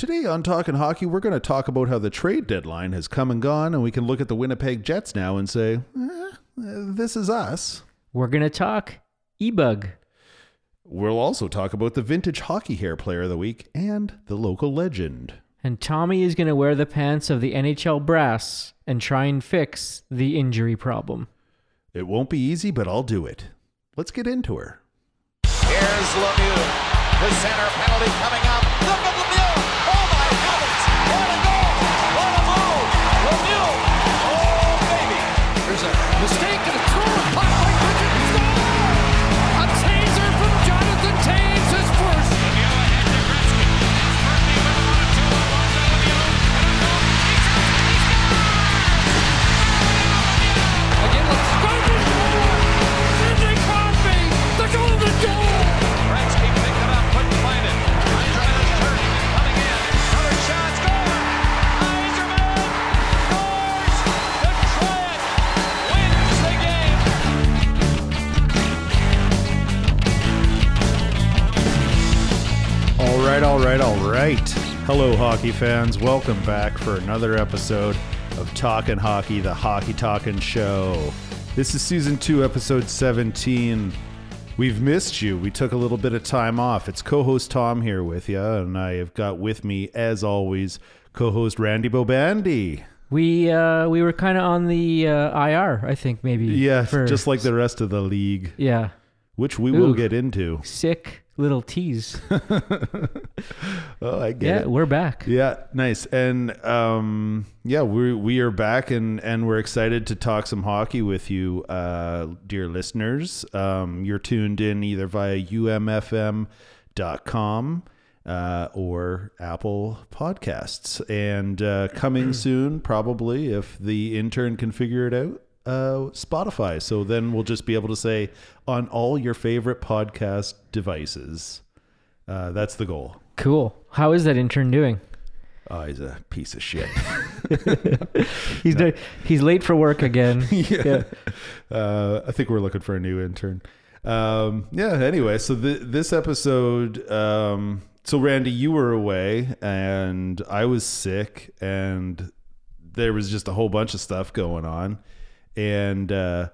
Today on Talking Hockey, we're going to talk about how the trade deadline has come and gone, and we can look at the Winnipeg Jets now and say, eh, this is us. We're going to talk e-bug. We'll also talk about the vintage hockey hair player of the week and the local legend. And Tommy is going to wear the pants of the NHL brass and try and fix the injury problem. It won't be easy, but I'll do it. Let's get into her. Here's Lemieux. The center penalty coming up. Right, all right, all right. Hello, hockey fans. Welcome back for another episode of Talking Hockey, the Hockey Talking Show. This is season two, episode 17. We've missed you. We took a little bit of time off. It's co host Tom here with you, and I have got with me, as always, co host Randy Bobandy. We uh, we were kind of on the uh, IR, I think maybe. Yeah, for- just like the rest of the league, yeah, which we will get into. sick little tease. Oh, I get yeah, it. we're back. Yeah, nice. And um yeah, we we are back and and we're excited to talk some hockey with you uh dear listeners. Um you're tuned in either via umfm.com uh or Apple Podcasts. And uh coming soon probably if the intern can figure it out uh Spotify. So then we'll just be able to say on all your favorite podcast devices. Uh that's the goal. Cool. How is that intern doing? Oh, he's a piece of shit. He's do- he's late for work again. yeah. Uh, I think we're looking for a new intern. Um, yeah. Anyway, so th- this episode, um, so Randy, you were away and I was sick, and there was just a whole bunch of stuff going on, and uh,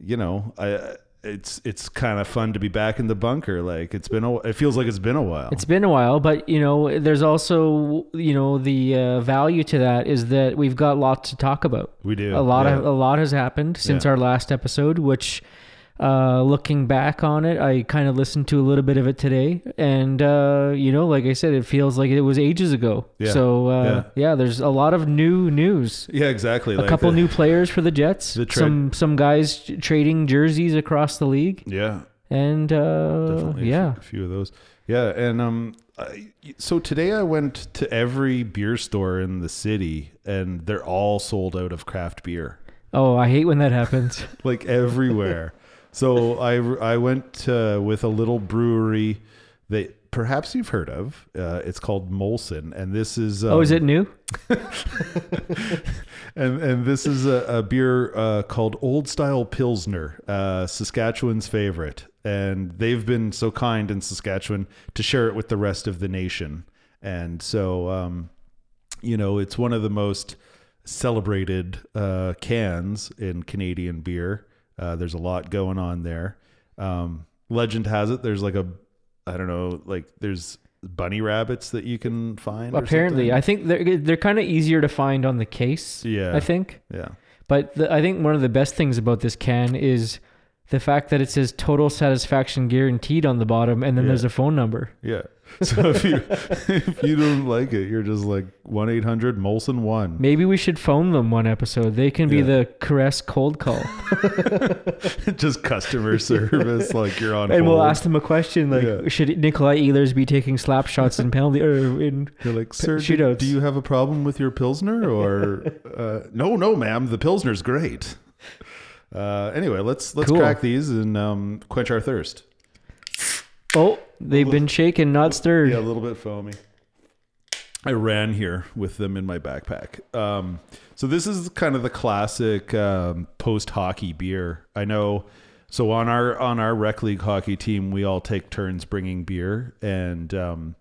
you know, I. It's it's kind of fun to be back in the bunker. Like it's been a, it feels like it's been a while. It's been a while, but you know, there's also you know the uh, value to that is that we've got lots to talk about. we do a lot yeah. of a lot has happened since Yeah. our last episode which uh looking back on it i kind of listened to a little bit of it today and uh you know like i said it feels like it was ages ago Yeah. so uh yeah. there's a lot of new news yeah, exactly. a couple new players for the jets the tra- some some guys trading jerseys across the league yeah. and uh Definitely a few- yeah a few of those. Yeah, and um, I, so today I went to every beer store in the city, and they're all sold out of craft beer, oh i hate when that happens like everywhere. So I I went uh, with a little brewery that perhaps you've heard of. Uh, it's called Molson, and this is um, oh is it new and and this is a, a beer uh, called Old Style Pilsner, uh, Saskatchewan's favorite, and they've been so kind in Saskatchewan to share it with the rest of the nation, and so um, you know it's one of the most celebrated uh, cans in Canadian beer. Uh, there's a lot going on there. Um, legend has it there's like a I don't know like there's bunny rabbits that you can find. apparently i think they're they're kind of easier to find on the case Yeah. i think yeah. But the, I think one of the best things about this can is the fact that it says total satisfaction guaranteed on the bottom, and then Yeah. there's a phone number. Yeah. So if you if you don't like it, you're just like one eight hundred Molson one. Maybe we should phone them one episode. They can be Yeah. the caress cold call, just customer service, like you're on. and we'll hold. ask them a question like, Yeah. should Nikolai Ehlers be taking slap shots in penalty or in? You're like, sir, do, shootouts." do you have a problem with your pilsner or? uh, no, no, ma'am. The pilsner's great. Uh, anyway, let's let's Cool. crack these and um, quench our thirst. Oh, they've been shaken, not stirred. Yeah, a little bit foamy. I ran here with them in my backpack. Um, so this is kind of the classic um, post hockey beer. I know. So on our on our rec league hockey team, we all take turns bringing beer, and um,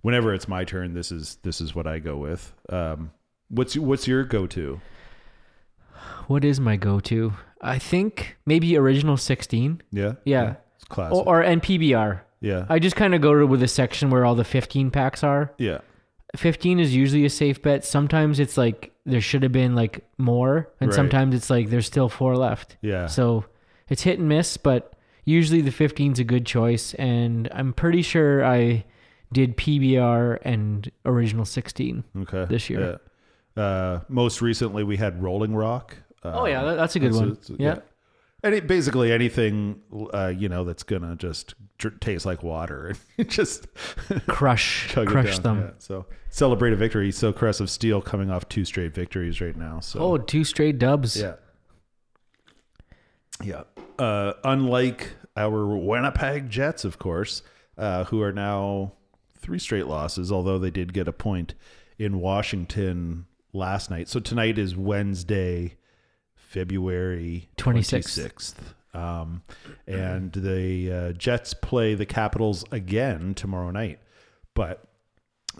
whenever it's my turn, this is this is what I go with. Um, what's what's your go to? What is my go-to? I think maybe original 16. Yeah, Yeah. it's classic. Or, or and PBR. Yeah, I just kind of go to with a section where all the 15 packs are. yeah, 15 is usually a safe bet. Sometimes it's like there should have been like more, and Right. sometimes it's like there's still four left. yeah. So it's hit and miss, but usually the 15 is a good choice. And I'm pretty sure I did PBR and original 16. okay, this year. Yeah. Uh, most recently, we had Rolling Rock. Uh, Oh, yeah, that- that's a good one. Yeah. Any basically anything, uh, you know, that's gonna just dr- taste like water and just Crush, crush them. Yeah, So celebrate a victory. So Crest of Steel coming off two straight victories right now. So Oh, two straight dubs. yeah, yeah. Uh, unlike our Winnipeg Jets, of course, uh, who are now three straight losses, although they did get a point in Washington last night. So tonight is Wednesday, February 26th. 26th. Um, and the uh, Jets play the Capitals again tomorrow night. But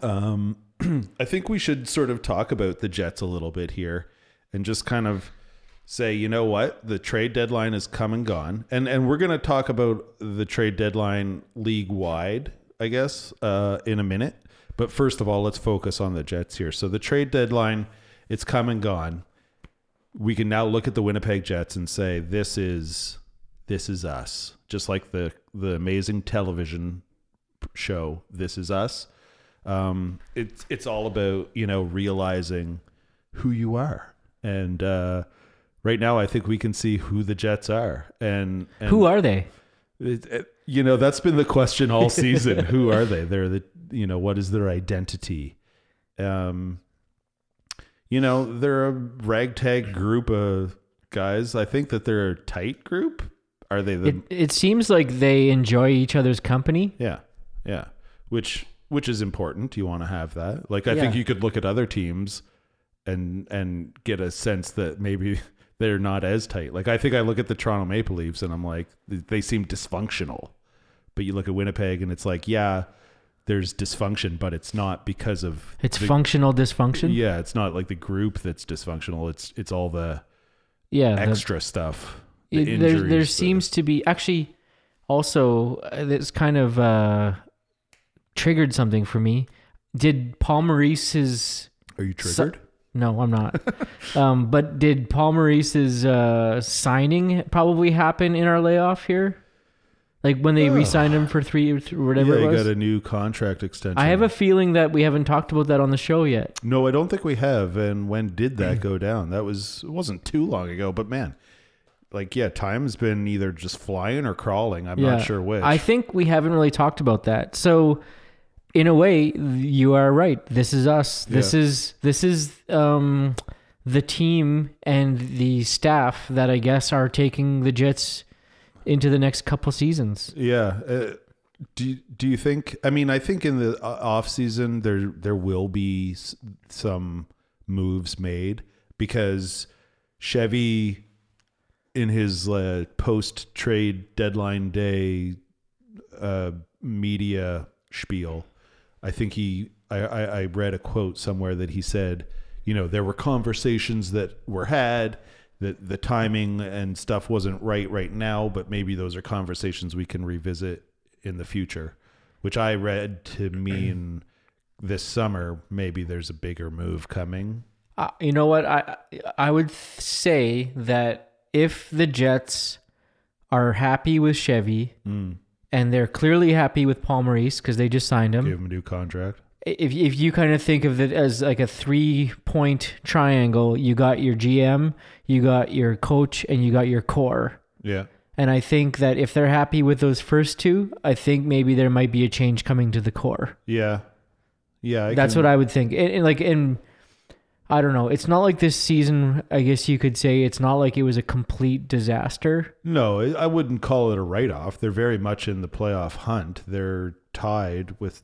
um, I think we should sort of talk about the Jets a little bit here and just kind of say, you know what, the trade deadline is come and gone, and and we're going to talk about the trade deadline league wide, I guess, uh, in a minute. But first of all, let's focus on the Jets here. So the trade deadline, it's come and gone. We can now look at the Winnipeg Jets and say this is this is us, just like the the amazing television show This Is Us. Um, it's it's all about you know realizing who you are, and uh, right now I think we can see who the Jets are, and, and Who are they? it, it- you know that's been the question all season. who are they? They're the you know what is their identity? Um, you know they're a ragtag group of guys. I think that they're a tight group. Are they the It, it seems like they enjoy each other's company. Yeah, yeah. Which which is important. You want to have that. Like I think you could look at other teams and and get a sense that maybe they're not as tight. Like I think I look at the Toronto Maple Leafs and I'm like they seem dysfunctional. But you look at Winnipeg and it's like, yeah, there's dysfunction, but it's not because of It's the- functional dysfunction. Yeah, it's not like the group that's dysfunctional. It's it's all the Yeah. the- extra stuff. The it- there, there the- seems to be actually also uh, this kind of uh, triggered something for me. Did Paul Maurice's Are you triggered? no, I'm not. um, but did Paul Maurice's uh, signing probably happen in our layoff here? Like when they Oh. re-signed him for three or th- whatever yeah, it you was. got a new contract extension. I have a feeling that we haven't talked about that on the show yet. No, I don't think we have. And when did that go down? That was it wasn't too long ago, but man, like yeah, time's been either just flying or crawling. I'm not sure which. I think we haven't really talked about that. So, in a way, you are right. This is us. This Yeah. is this is um, the team and the staff that I guess are taking the Jets into the next couple seasons. yeah. Uh, do do you think? I mean, I think in the uh, off season there there will be some moves made because Chevy in his uh, post trade deadline day uh, media spiel, I think he I, I, I read a quote somewhere that he said, you know, there were conversations that were had that the timing and stuff wasn't right right now, but maybe those are conversations we can revisit in the future, which I read to mean this summer maybe there's a bigger move coming. Uh, you know what? I I would say that if the Jets are happy with Chevy Mm. and they're clearly happy with Paul Maurice because they just signed him. Give him a new contract. If if you kind of think of it as like a three point triangle, you got your GM, you got your coach, and you got your core. Yeah. And I think that if they're happy with those first two, I think maybe there might be a change coming to the core. Yeah. Yeah. I That's can- what I would think. And, and like in I don't know. It's not like this season, I guess you could say it's not like it was a complete disaster. No, I I wouldn't call it a write off. They're very much in the playoff hunt. They're tied with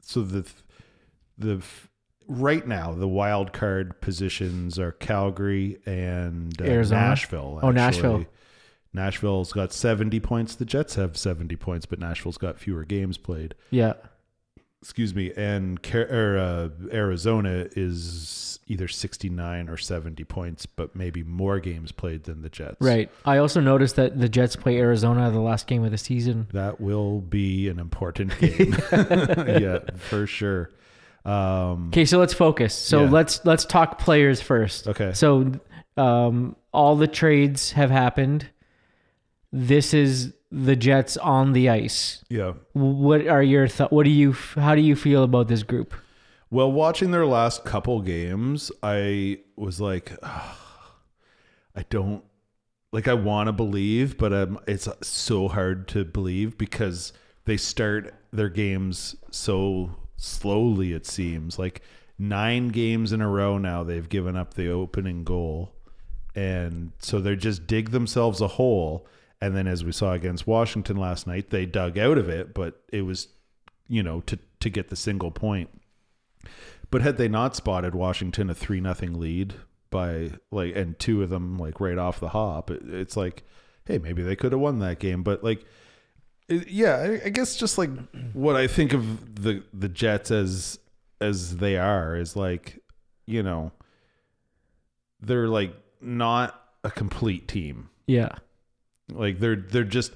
so the the right now the wild card positions are Calgary and uh, Arizona? Nashville. Oh, Nashville. Nashville's got 70 points. The Jets have 70 points, but Nashville's got fewer games played. Yeah. excuse me, and or, uh, Arizona is either 69 or 70 points, but maybe more games played than the Jets. Right. I also noticed that the Jets play Arizona the last game of the season. That will be an important game. yeah, for sure. Um, Okay, so let's focus. So Yeah. let's let's talk players first. Okay. So um, all the trades have happened. This is the Jets on the ice. yeah. What are your thoughts? what do you how do you feel about this group? Well, watching their last couple games, I was like, "Ugh, I don't like. I want to believe, but um, it's so hard to believe because they start their games so slowly. It seems like nine games in a row now they've given up the opening goal, and so they just dig themselves a hole. And then, as we saw against Washington last night, they dug out of it, but it was, you know, to to get the single point. But had they not spotted Washington a three nothing lead by like and two of them like right off the hop, it, it's like, hey, maybe they could have won that game. But like, yeah, I, I guess just like what I think of the the Jets as as they are is like, you know, they're like not a complete team. Yeah. Like they're they're just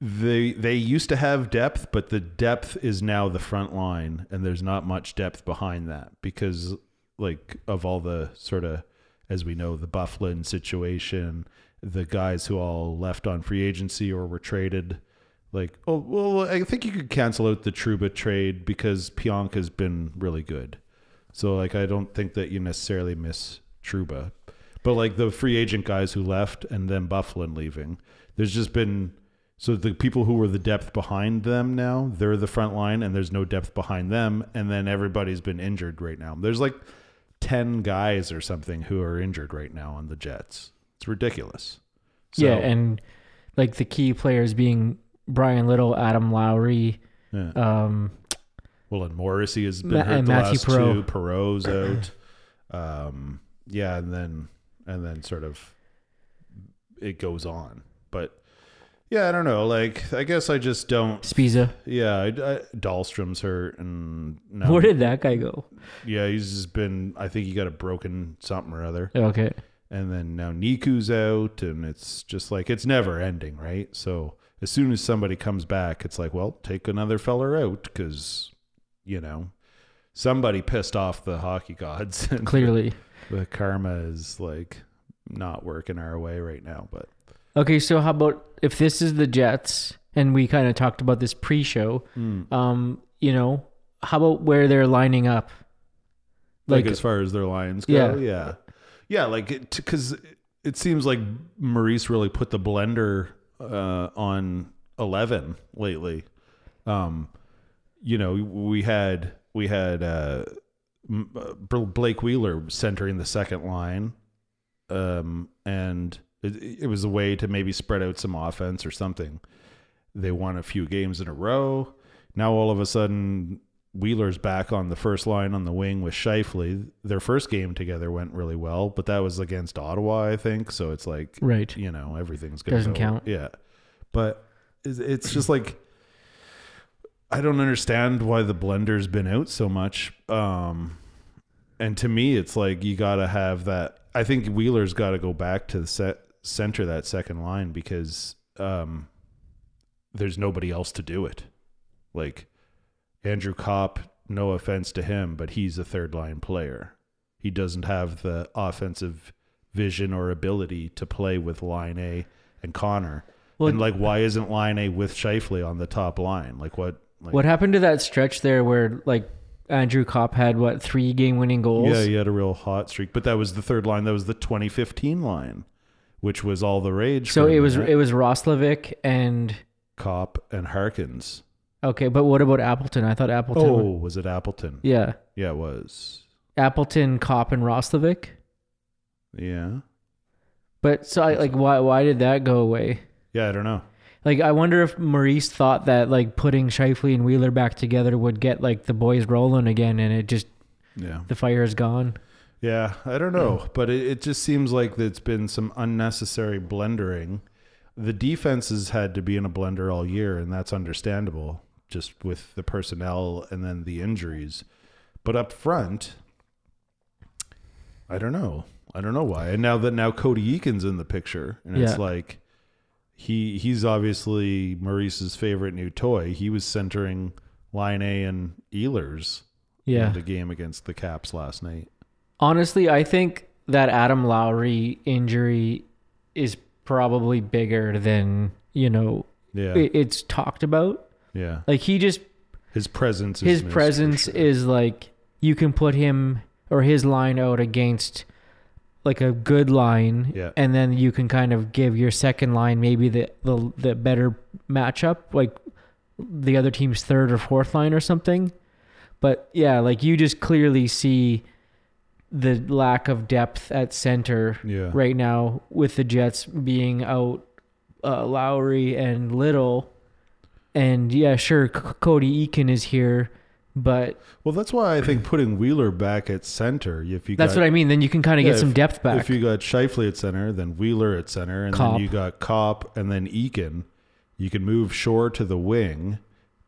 they they used to have depth, but the depth is now the front line, and there's not much depth behind that because like of all the sort of as we know the Byfuglien situation, the guys who all left on free agency or were traded. Like, oh well, I think you could cancel out the Trouba trade because Pionk has been really good. So like, I don't think that you necessarily miss Trouba, but like the free agent guys who left and then Byfuglien leaving, there's just been so the people who were the depth behind them now they're the front line and there's no depth behind them and then everybody's been injured right now. There's like ten guys or something who are injured right now on the Jets. It's ridiculous. So, yeah, and like the key players being Brian Little, Adam Lowry, yeah. um Well, and Morrissey has been Ma- hurt the Matthew last Perreault. two. Perreault's out. Um, yeah, and then and then sort of it goes on. But yeah, I don't know. Like, I guess I just don't. Sbisa. Yeah, I, I, Dahlstrom's hurt, and now, Where did that guy go? yeah, he's just been. I think he got a broken something or other, Okay. and then now Niku's out, and it's just like it's never ending, right? So as soon as somebody comes back, it's like, well, take another feller out because you know somebody pissed off the hockey gods. and Clearly. the karma is like not working our way right now. But Okay, so how about if this is the Jets and we kind of talked about this pre-show, um, you know, how about where they're lining up? like, Like, as far as their lines go, Yeah. yeah, yeah, like because it, seems like Maurice really put the blender uh, on eleven lately. Um, you know, we had we had uh, uh, Bl- Blake Wheeler centering the second line, um, and it, it was a way to maybe spread out some offense or something. They won a few games in a row. Now all of a sudden, Wheeler's back on the first line on the wing with Scheifele. Their first game together went really well, but that was against Ottawa, I think. So it's like, right. you know, everything's gonna Doesn't go- count. Yeah, but it's- it's just like I don't understand why the blender's been out so much. Um, and to me, it's like you got to have that. I think Wheeler's got to go back to the set center that second line because um, there's nobody else to do it. Like Andrew Copp, no offense to him, but he's a third line player. He doesn't have the offensive vision or ability to play with Laine and Connor. Well, and like, why isn't Laine with Scheifele on the top line? Like, what? Like, What happened to that stretch there where like Andrew Copp had what three game-winning goals? Yeah, he had a real hot streak, but that was the third line. That was the 2015 line, which was all the rage. So it was it was Roslovic and Copp and Harkins. Okay, but what about Appleton? I thought Appleton. Oh, was it Appleton? Yeah, Yeah, it was. Appleton, Copp, and Roslovic. Yeah, But so I like why why did that go away? yeah. I don't know. Like I wonder if Maurice thought that like putting Scheifele and Wheeler back together would get like the boys rolling again, and it just Yeah, the fire is gone. yeah. I don't know, but it, it just seems like it's been some unnecessary blendering. The defense has had to be in a blender all year, and that's understandable. Just with the personnel and then the injuries. But up front, I don't know. I don't know why. And now that now Cody Eakin's in the picture, and it's like he he's obviously Maurice's favorite new toy. He was centering Laine and Ehlers Yeah. in the game against the Caps last night. Honestly, I think that Adam Lowry injury is probably bigger than, you know, Yeah, it's talked about. Yeah. Like he just His presence. Is his missed presence sure. is like you can put him or his line out against like a good line Yeah. and then you can kind of give your second line maybe the the, the better matchup like the other team's third or fourth line or something but yeah like you just clearly see the lack of depth at center Yeah. right now with the Jets being out uh, Lowry and Little and yeah sure C- Cody Eakin is here but Well, that's why I think putting Wheeler back at center. If you That's got, what I mean. Then you can kind of Yeah, get some if- depth back. If you got Scheifele at center, then Wheeler at center, and Copp. then you got Copp and then Eakin. You can move Shore to the wing,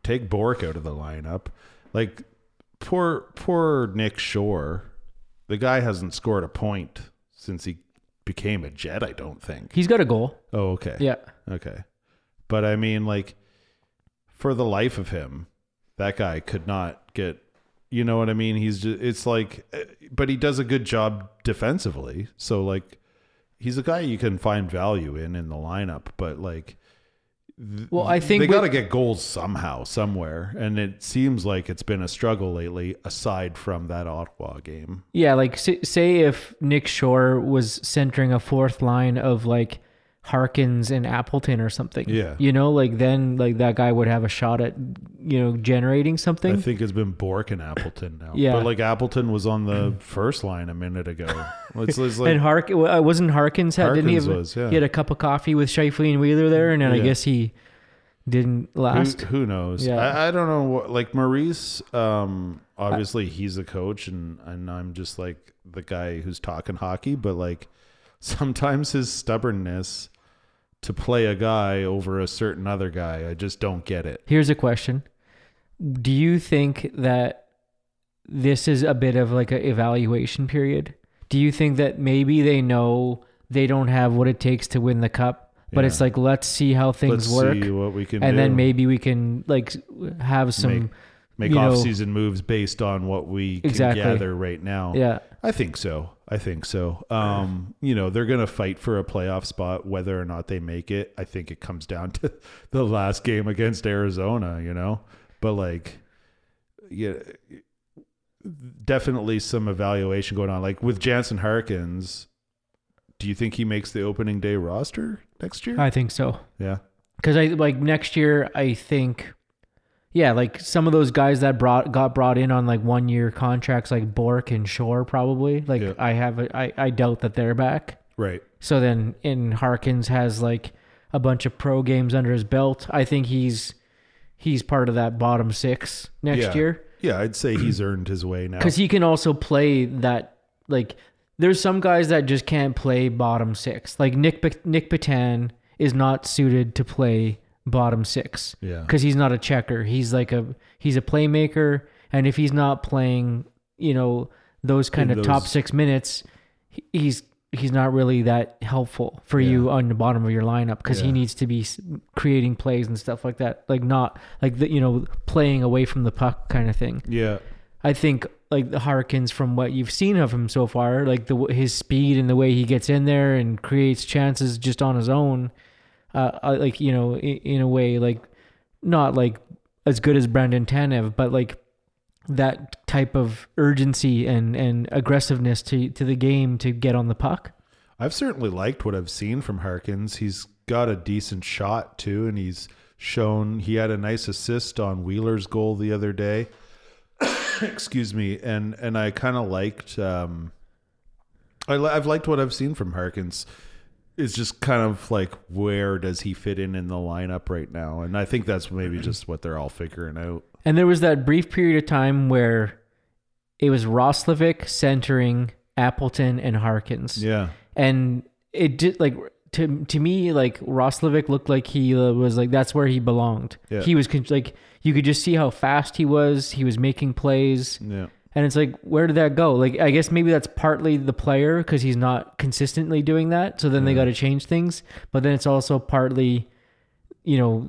take Bourque out of the lineup. Like poor poor Nick Shore, the guy hasn't scored a point since he became a Jet. I don't think. He's got a goal. Oh, okay. Yeah. Okay. But I mean, like, for the life of him, that guy could not get, you know what I mean? He's just, it's like, eh, but he does a good job defensively. So, like, he's a guy you can find value in in the lineup, but like, Well, I think they got to get goals somehow, somewhere. And it seems like it's been a struggle lately, aside from that Ottawa game. Yeah, like say if Nick Shore was centering a fourth line of like Harkins and Appleton or something. Yeah. You know, like then like that guy would have a shot at you know generating something. I think it's been Bourque and Appleton now. Yeah. But like Appleton was on the first line a minute ago. It's, it's like, and Hark uh, wasn't Harkins had didn't he Harkins have was, yeah. he had a cup of coffee with Scheifele and Wheeler there and then I guess he didn't last. Who, who knows? Yeah. I, I don't know. What, like Maurice, um, obviously he's a coach, and and I'm just like the guy who's talking hockey. But like sometimes his stubbornness to play a guy over a certain other guy, I just don't get it. Here's a question. Do you think that this is a bit of like an evaluation period? Do you think that maybe they know they don't have what it takes to win the cup, but it's like let's see how things Let's work see what we can and do. then maybe we can like have some Make- make you off-season moves based on what we can Exactly. gather right now. yeah. I think so. I think so. Um, you know, they're going to fight for a playoff spot whether or not they make it. I think it comes down to the last game against Arizona, you know. But like yeah, definitely some evaluation going on. Like with Jansen Harkins, do you think he makes the opening day roster next year? I think so. yeah. Cuz I like next year I think yeah, like some of those guys that brought got brought in on like one year contracts like Bourque and Shore probably. Like Yeah. I have a, I I doubt that they're back. Right. So then in Harkins has like a bunch of pro games under his belt. I think he's he's part of that bottom 6 next yeah. year Yeah, I'd say he's earned his way now. cuz he can also play that like there's some guys that just can't play bottom 6. Like Nick Nick Petan is not suited to play bottom 6 Yeah. cuz he's not a checker. He's like a he's a playmaker and if he's not playing, you know, those kind In of top 6 minutes, he's he's not really that helpful for you on the bottom of your lineup because he needs to be creating plays and stuff like that. Like not like the, you know playing away from the puck kind of thing. yeah. I think like the Harkins from what you've seen of him so far, like the his speed and the way he gets in there and creates chances just on his own, uh, like you know in, in a way like not like as good as Brandon Tanev, but like that type of urgency and and aggressiveness to to the game to get on the puck. I've certainly liked what I've seen from Harkins. He's got a decent shot too, and he's shown he had a nice assist on Wheeler's goal the other day. Excuse me, and and I kind of liked. Um, I I've liked what I've seen from Harkins. It's just kind of like where does he fit in in the lineup right now, and I think that's maybe just what they're all figuring out. And there was that brief period of time where it was Roslovic centering Appleton and Harkins. Yeah, and it did like to to me like Roslovic looked like he uh, was like that's where he belonged. Yeah. He was like you could just see how fast he was. He was making plays. Yeah. And it's like, where did that go? Like, I guess maybe that's partly the player because he's not consistently doing that. So then they got to change things. But then it's also partly, you know,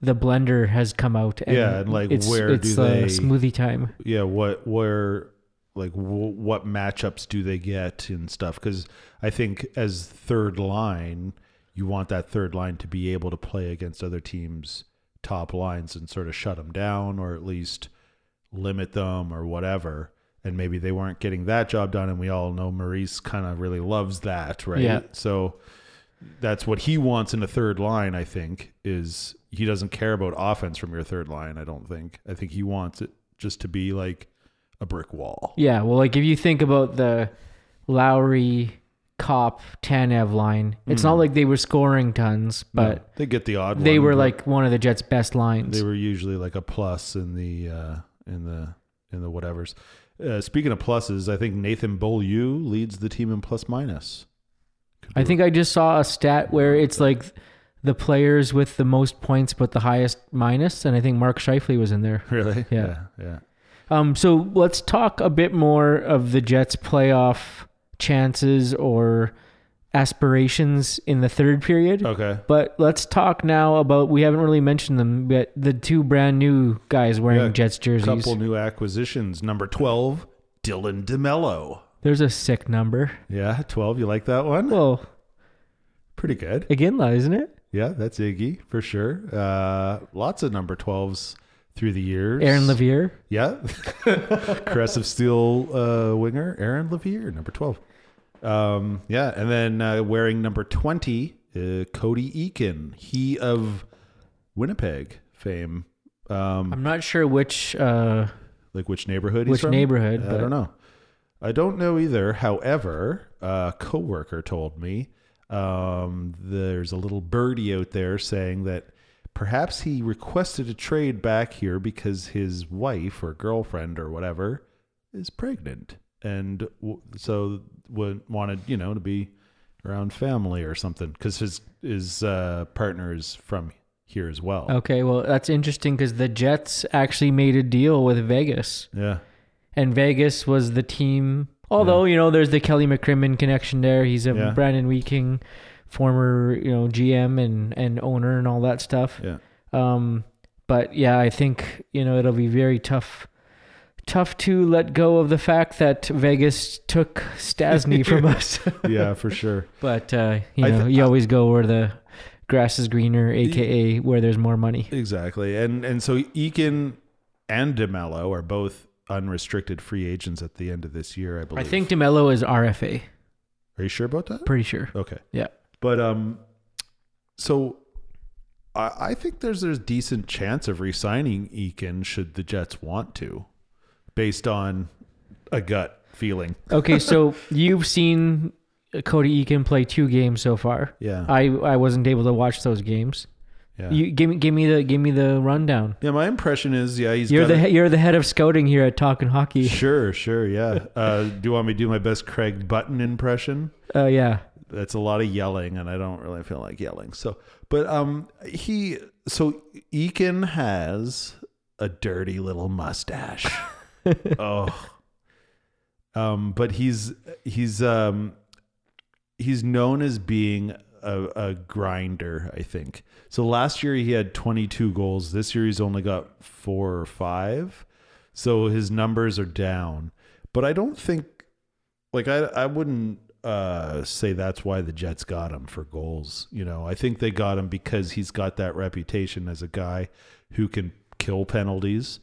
the blender has come out. And Yeah, and, like, it's, where it's do they- smoothie time? yeah what where like w- what matchups do they get and stuff because i think as third line you want that third line to be able to play against other teams top lines and sort of shut them down or at least limit them or whatever and maybe they weren't getting that job done and we all know maurice kind of really loves that right Yeah. so that's what he wants in a third line i think is he doesn't care about offense from your third line i don't think i think he wants it just to be like a brick wall Yeah. Well, like if you think about the Lowry, Copp, Tanev line, it's not like they were scoring tons, but No, they get the odd they one, were like one of the Jets' best lines. they were usually like a plus in the uh in the in the whatevers uh, speaking of pluses i think nathan Beaulieu leads the team in plus minus I think I just saw a stat where it's like the players with the most points but the highest minus, and I think Mark Scheifele was in there. really Yeah. yeah, yeah. Um, so let's talk a bit more of the Jets' playoff chances or aspirations in the third period. okay But let's talk now about we haven't really mentioned them, but the two brand new guys wearing Yeah, Jets jerseys. A couple new acquisitions number 12 dylan demello There's a sick number. yeah 12 you like that one Well, pretty good Iginla, isn't it? yeah that's iggy for sure uh lots of number 12s through the years Aaron Levier. Yeah. Caressive steel uh, winger, Aaron Levier, number 12. Um, yeah. And then uh, wearing number 20, uh, Cody Eakin, he of Winnipeg fame. Um, I'm not sure which uh, like which neighborhood he's which from? neighborhood, I don't know. I don't know either. However, a coworker told me um, there's a little birdie out there saying that perhaps he requested a trade back here because his wife or girlfriend or whatever is pregnant, and w- so wanted you know to be around family or something because his his uh, partner is from here as well. Okay, well, that's interesting because the Jets actually made a deal with Vegas, Yeah. and Vegas was the team. Although you know, there's the Kelly McCrimmon connection there. He's a Yeah. Brandon Wheat King, former you know GM and and owner and all that stuff. Yeah. Um, but yeah, I think you know it'll be very tough. Tough to let go of the fact that Vegas took Stastny from us, Yeah, for sure. but uh, you know th- you always go where the grass is greener, aka where there's more money. Exactly. And and so Eakin and DeMello are both unrestricted free agents at the end of this year, I believe. I think Demello is RFA. Are you sure about that? Pretty sure. Okay. Yeah. But um so I, I think there's there's decent chance of re-signing Eakin should the Jets want to, based on a gut feeling. Okay, so you've seen Cody Eakin play two games so far. Yeah. I I wasn't able to watch those games. yeah. You give me give me the give me the rundown. yeah, my impression is yeah, he's You're the a- you're the head of scouting here at Talking Hockey. Sure, sure, yeah. Uh, do you want me to do my best Craig Button impression? Uh, yeah. that's a lot of yelling and I don't really feel like yelling. So, but um he so Eakin has a dirty little mustache. oh. Um but he's he's um he's known as being a, a grinder, I think. So last year he had 22 goals. This year he's only got 4 or 5. So his numbers are down. But I don't think like I I wouldn't uh say that's why the Jets got him for goals. You know, I think they got him because he's got that reputation as a guy who can kill penalties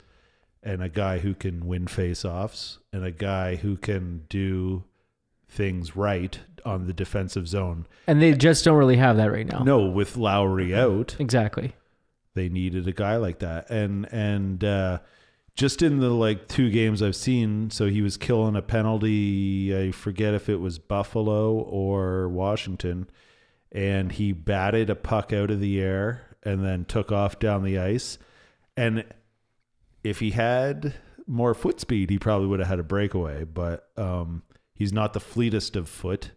and a guy who can win face-offs and a guy who can do things right on the defensive zone. And they just don't really have that right now. No, with Lowry out, Exactly. they needed a guy like that and and uh just in the like two games I've seen, so he was killing a penalty. I forget if it was Buffalo or Washington, and he batted a puck out of the air and then took off down the ice. And if he had more foot speed, he probably would have had a breakaway. But um, he's not the fleetest of foot.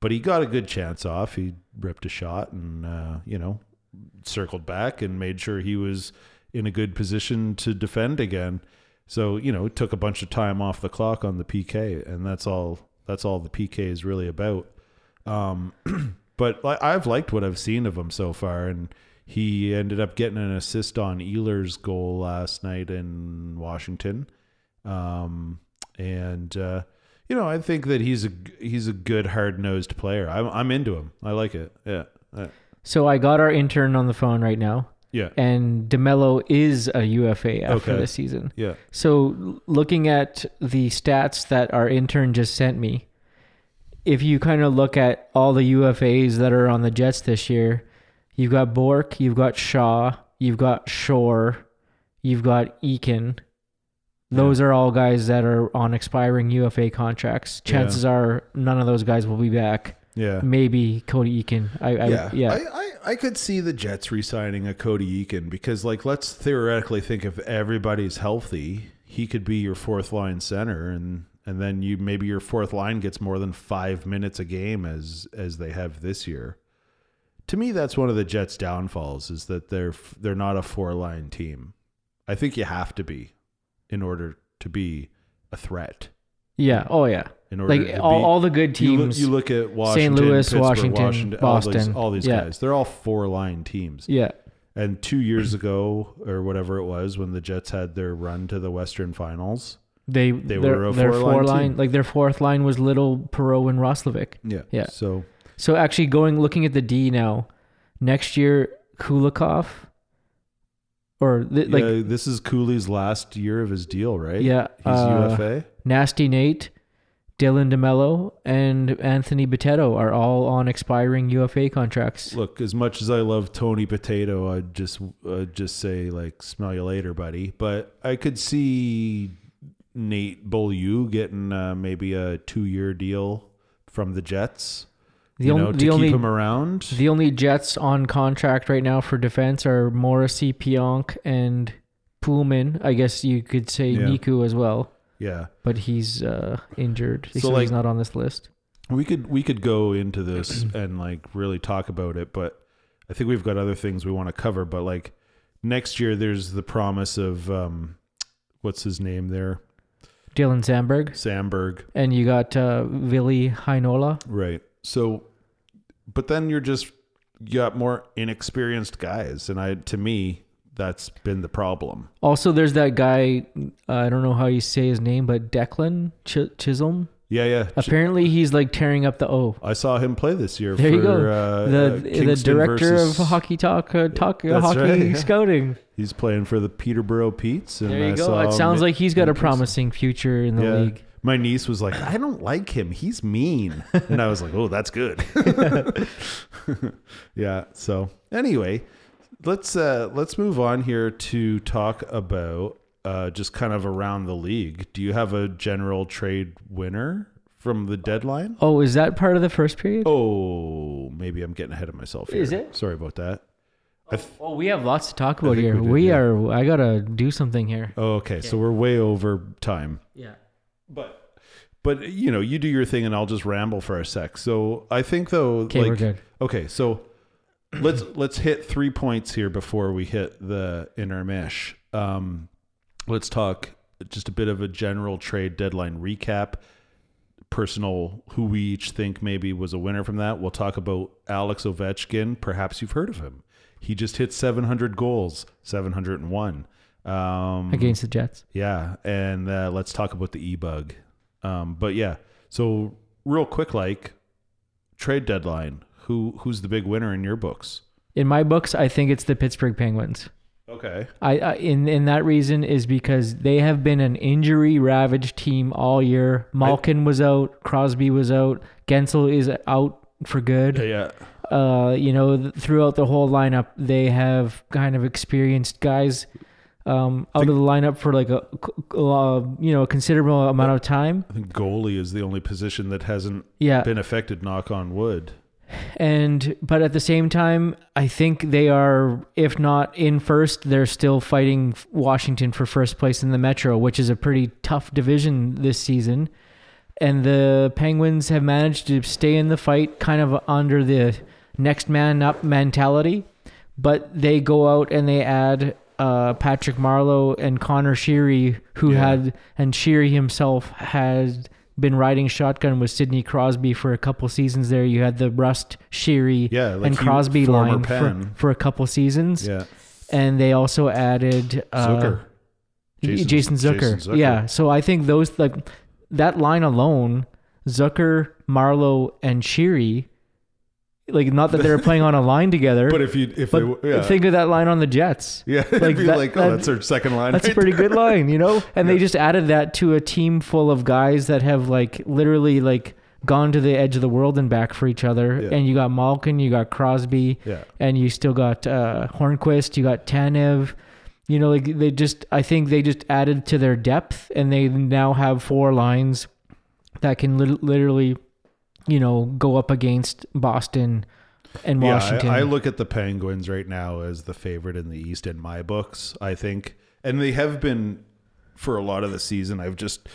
but he got a good chance off. He ripped a shot and uh, you know circled back and made sure he was in a good position to defend again. So you know, it took a bunch of time off the clock on the PK, and that's all. That's all the PK is really about. Um, but I've liked what I've seen of him so far, and he ended up getting an assist on Ehlers' goal last night in Washington. Um, and uh, you know, I think that he's a he's a good hard nosed player. I'm I'm into him. I like it. Yeah, So I got our intern on the phone right now, yeah, and DeMello is a UFA after Okay. this season. yeah. So looking at the stats that our intern just sent me, if you kind of look at all the UFAs that are on the Jets this year, you've got Bourque, you've got Shaw, you've got Shore, you've got Eakin. Those are all guys that are on expiring UFA contracts. Chances are none of those guys will be back. Yeah. Maybe Cody Eakin. I, I yeah, yeah. I, I, I could see the Jets re-signing a Cody Eakin because, like, let's theoretically think if everybody's healthy, he could be your fourth line center, and and then you maybe your fourth line gets more than five minutes a game as as they have this year. To me, that's one of the Jets' downfalls is that they're they're not a four line team. I think you have to be in order to be a threat. yeah. Oh yeah. In order Like to all, be, all the good you teams. look, you look at Washington, Louis, Pittsburgh, Washington, all these, Boston. all these Yeah. guys. They're all four line teams. yeah. And two years ago, or whatever it was, when the Jets had their run to the Western Finals, They They were a four-line line like their fourth line was Little, Perreault, and Roslovic. yeah, Yeah. So So actually, going looking at the D now, next year Kulikov, or th- like this is Cooley's last year of his deal, right? Yeah, he's uh, UFA. Nasty Nate, Dylan DeMello, and Anthony Bitetto are all on expiring UFA contracts. Look, as much as I love Tony Potato, I'd just uh, just say like, smell you later, buddy. But I could see Nate Beaulieu getting uh, maybe a two year deal from the Jets. The, you know, the to only keep him around. the only Jets on contract right now for defense are Morrissey, Pionk, and Poolman. I guess you could say Yeah. Niku as well, yeah. but he's uh, injured, so, So, he's not on this list. We could we could go into this and like really talk about it, but I think we've got other things we want to cover. But like next year, there's the promise of um, what's his name there, Dylan Samberg, Samberg, and you got uh, Vili Heinola. right? So, but then you're just you got more inexperienced guys, and I to me that's been the problem. Also, there's that guy. Uh, I don't know how you say his name, but Declan Ch- Chisholm. Yeah, yeah. Apparently, he's like tearing up the O. I saw him play this year. There for, you go. Uh, the uh, the director versus- of Hockey Talk, uh, talk uh, That's hockey right, yeah. scouting. He's playing for the Peterborough. And There you I go. It sounds like he's got a promising future in the Yeah. league. My niece was like, I don't like him. He's mean. And I was like, oh, that's good. yeah. So anyway, let's uh let's move on here to talk about uh just kind of around the league. Do you have a general trade winner from the deadline? Oh, is that part of the first period? Oh, maybe I'm getting ahead of myself here. Is it? Sorry about that. I th- Oh, we have lots to talk about here. we We, yeah. are. I gotta do something here. oh, okay. So we're way over time. Yeah. But but you know, you do your thing and I'll just ramble for a sec. So I think though Okay, like we're good. Okay, so let's let's hit three points here before we hit the intermish. Um let's talk just a bit of a general trade deadline recap. Personal who we each think maybe was a winner from that. We'll talk about Alex Ovechkin. Perhaps you've heard of him. He just hit 700 goals, 701. Um, Against the Jets. yeah, and uh, let's talk about the e-bug. Um, but yeah, so real quick, like trade deadline. Who who's the big winner in your books? In my books, I think it's the Pittsburgh Penguins. Okay. I, I in in that reason is because they have been an injury ravaged team all year. Malkin was out, Crosby was out, Guentzel is out for good. Yeah. Uh, you know, th- throughout the whole lineup, they have kind of experienced guys um, out of the lineup for like a uh, you know a considerable amount of time. I think goalie is the only position that hasn't Yeah, been affected. Knock on wood. and but at the same time, I think they are, if not in first, they're still fighting Washington for first place in the Metro, which is a pretty tough division this season. and the Penguins have managed to stay in the fight, kind of under the next man up mentality. But they go out and they add uh, Patrick Marleau and Connor Sheary, who Yeah. had and Sheary himself had been riding shotgun with Sidney Crosby for a couple seasons. There, you had the Rust Sheary Yeah, like and Crosby line for, for a couple seasons, Yeah. and they also added uh, Zucker. Jason, Jason- Zucker. Jason Zucker. Yeah. So I think those like that line alone, Zucker, Marleau, and Sheary, like not that they were playing on a line together, But if you if they, yeah. think of that line on the Jets. yeah, like that- like, oh, that- that's our second line. That's a pretty there. good line, you know? And they just added that to a team full of guys that have like literally like gone to the edge of the world and back for each other. Yeah. And you got Malkin, you got Crosby, Yeah. and you still got uh, Hornqvist, you got Tanev. You know, like they just, I think they just added to their depth, and they now have four lines that can lit- literally, you know, go up against Boston and Washington. Yeah, I, I look at the Penguins right now as the favorite in the East in my books. I think, and they have been for a lot of the season. I've just,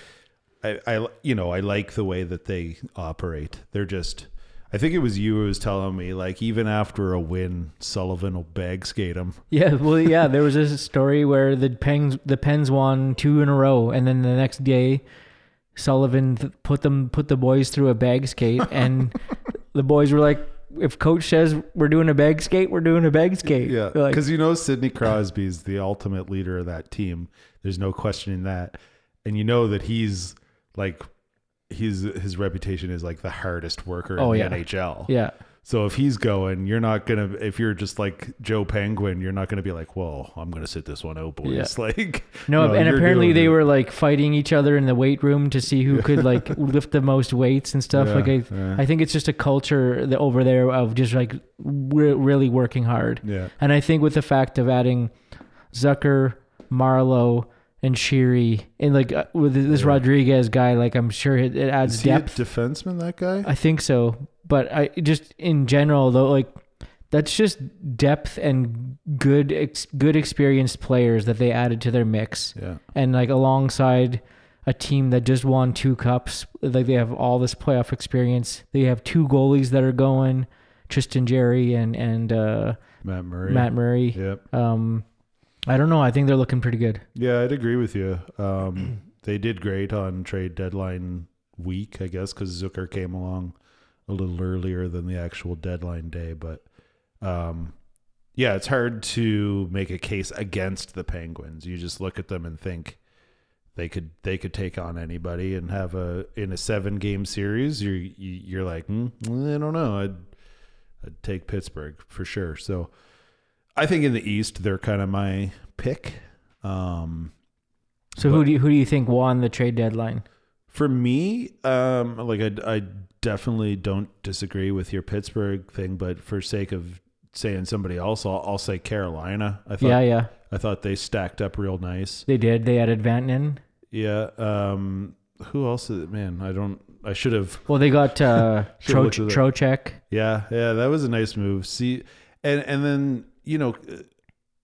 I, I, you know, I like the way that they operate. They're just. I think it was you who was telling me, like, even after a win, Sullivan will bag skate him. Yeah, well, yeah, there was a story where the Pens the Pens won two in a row, and then the next day, Sullivan th- put them put the boys through a bag skate, and the boys were like, "If coach says we're doing a bag skate, we're doing a bag skate." Yeah, They're like, because you know Sidney Crosby is the ultimate leader of that team. There's no questioning that, and you know that he's like, he's his reputation is like the hardest worker Oh, in yeah. the NHL. yeah, So if he's going, you're not gonna. If you're just like Joe Penguin, you're not gonna be like, "Well, I'm gonna sit this one out, boys." Yeah. Like, no, and apparently they it. were like fighting each other in the weight room to see who could like lift the most weights and stuff. Yeah, like I, yeah. I think it's just a culture that over there of just like re- really working hard. Yeah, And I think with the fact of adding Zucker, Marleau, and Sheary, and like uh, with this Yeah. Rodrigues guy, like I'm sure it, it adds is depth. defenseman? That guy? I think so, but I just in general though, like that's just depth and good, ex- good experienced players that they added to their mix, yeah, and like alongside a team that just won two cups, like they have all this playoff experience. They have two goalies that are going, Tristan Jarry and and uh, Matt Murray. Matt Murray. Yep. Um, I don't know. I think they're looking pretty good. Yeah, I'd agree with you. Um, they did great on trade deadline week, I guess, because Zucker came along a little earlier than the actual deadline day. But um, yeah, it's hard to make a case against the Penguins. You just look at them and think they could they could take on anybody and have a in a seven game series. You're you- you're like, hmm, I don't know. I'd I'd take Pittsburgh for sure. So. I think in the East they're kind of my pick. Um, So who do you, who do you think won the trade deadline? For me, um, like I, I definitely don't disagree with your Pittsburgh thing, but for sake of saying somebody else, I'll, I'll say Carolina. I thought yeah, yeah, I thought they stacked up real nice. they did. They added Vatanen. Yeah. Um, who else? Is, man, I don't. I should have. Well, they got uh, Tro-. Yeah, yeah, that was a nice move. See, and and then you know,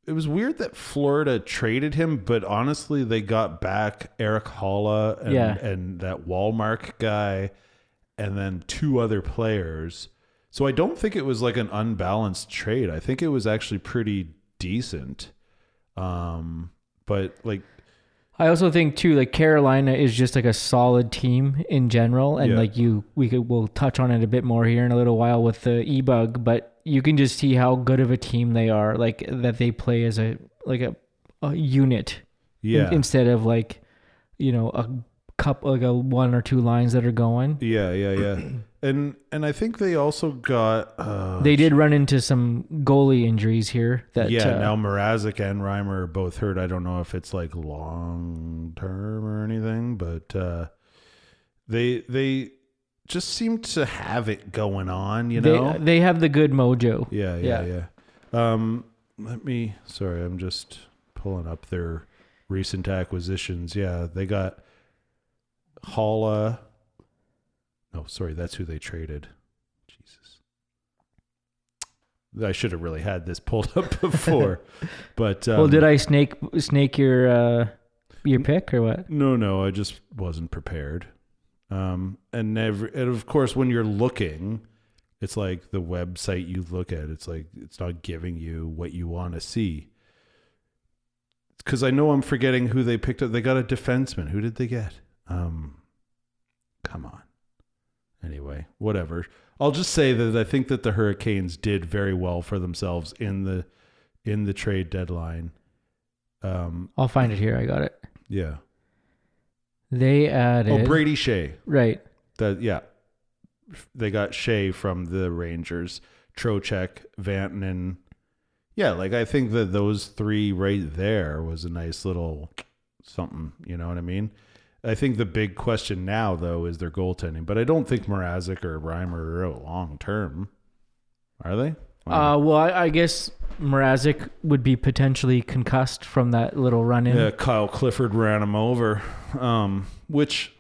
it was weird that Florida traded him, but honestly, they got back Erik Haula and Yeah. and that Wallmark guy, and then two other players. So I don't think it was like an unbalanced trade. I think it was actually pretty decent. Um, but like, I also think too, like Carolina is just like a solid team in general, and Yeah. like you, we could we'll touch on it a bit more here in a little while with the e bug, but you can just see how good of a team they are, like that they play as a like a, a unit in- yeah, instead of like you know a couple like a one or two lines that are going. yeah, yeah, yeah. And and I think they also got uh, They did run into some goalie injuries here. That yeah, uh, now Mrazek and Reimer are both hurt. I don't know if it's like long term or anything, but uh, they they just seem to have it going on. You know? they have the good mojo. yeah, yeah, yeah. Um, let me. Sorry, I'm just pulling up their recent acquisitions. Yeah, they got Haula. No, sorry, that's who they traded. Jesus. I should have really had this pulled up before, but um, well, did I snake snake your uh, your pick or what? No, no, I just wasn't prepared. Um, and never, and of course, when you're looking, it's like the website you look at. It's like it's not giving you what you want to see. Because I know I'm forgetting who they picked up. They got a defenseman. Who did they get? Um, come on. Anyway, whatever. I'll just say that I think that the Hurricanes did very well for themselves in the in the trade deadline. Um, I'll find it here. I got it. yeah. They oh, added Oh, Brady Skjei. right. That yeah, they got Skjei from the Rangers, Trocheck, Vatanen. Yeah, like I think that those three right there was a nice little something. You know what I mean? I think the big question now though is their goaltending, but I don't think Mrazek or Reimer are long term. Are they? Uh, well, I, I guess Mrazek would be potentially concussed from that little run in. yeah, Kyle Clifford ran him over. Um, which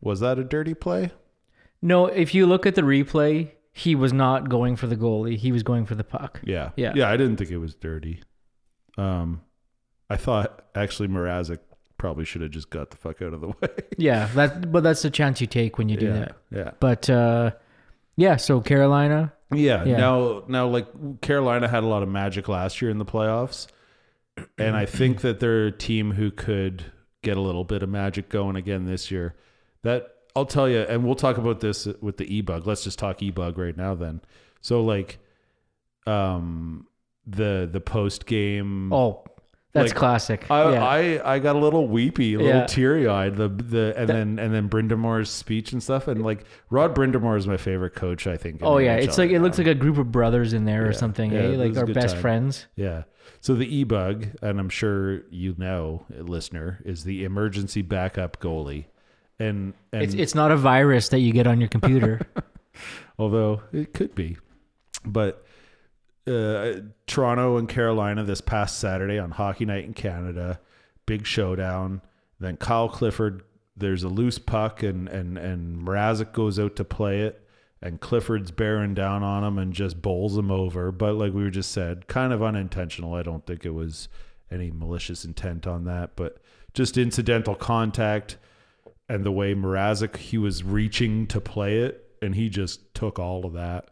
was that a dirty play? No, if you look at the replay, he was not going for the goalie. He was going for the puck. Yeah. Yeah. Yeah, I didn't think it was dirty. Um I thought actually Mrazek probably should have just got the fuck out of the way. Yeah, that but that's the chance you take when you do yeah. that. Yeah. But uh, yeah, so Carolina, Yeah. Yeah. Now now like Carolina had a lot of magic last year in the playoffs. And I think that they're a team who could get a little bit of magic going again this year. That I'll tell you, and we'll talk about this with the e bug. Let's just talk e bug right now then. So like um the the post game oh, that's Like, classic. I, yeah. I I got a little weepy, a little Yeah. teary eyed. The the and then and then Brind'Amour's speech and stuff, and like Rod Brind'Amour is my favorite coach. I think. oh yeah, it's like it looks like a group of brothers in there or something, Yeah, eh? Like our best time. friends. yeah. So the e bug, and I'm sure you know, listener, is the emergency backup goalie, and and It's it's not a virus that you get on your computer. although it could be. But uh, Toronto and Carolina this past Saturday on Hockey Night in Canada, big showdown. Then Kyle Clifford, there's a loose puck, and and and Mrazek goes out to play it, and Clifford's bearing down on him and just bowls him over. But like we were just said, kind of unintentional. I don't think it was any malicious intent on that, but just incidental contact and the way Mrazek he was reaching to play it, and he just took all of that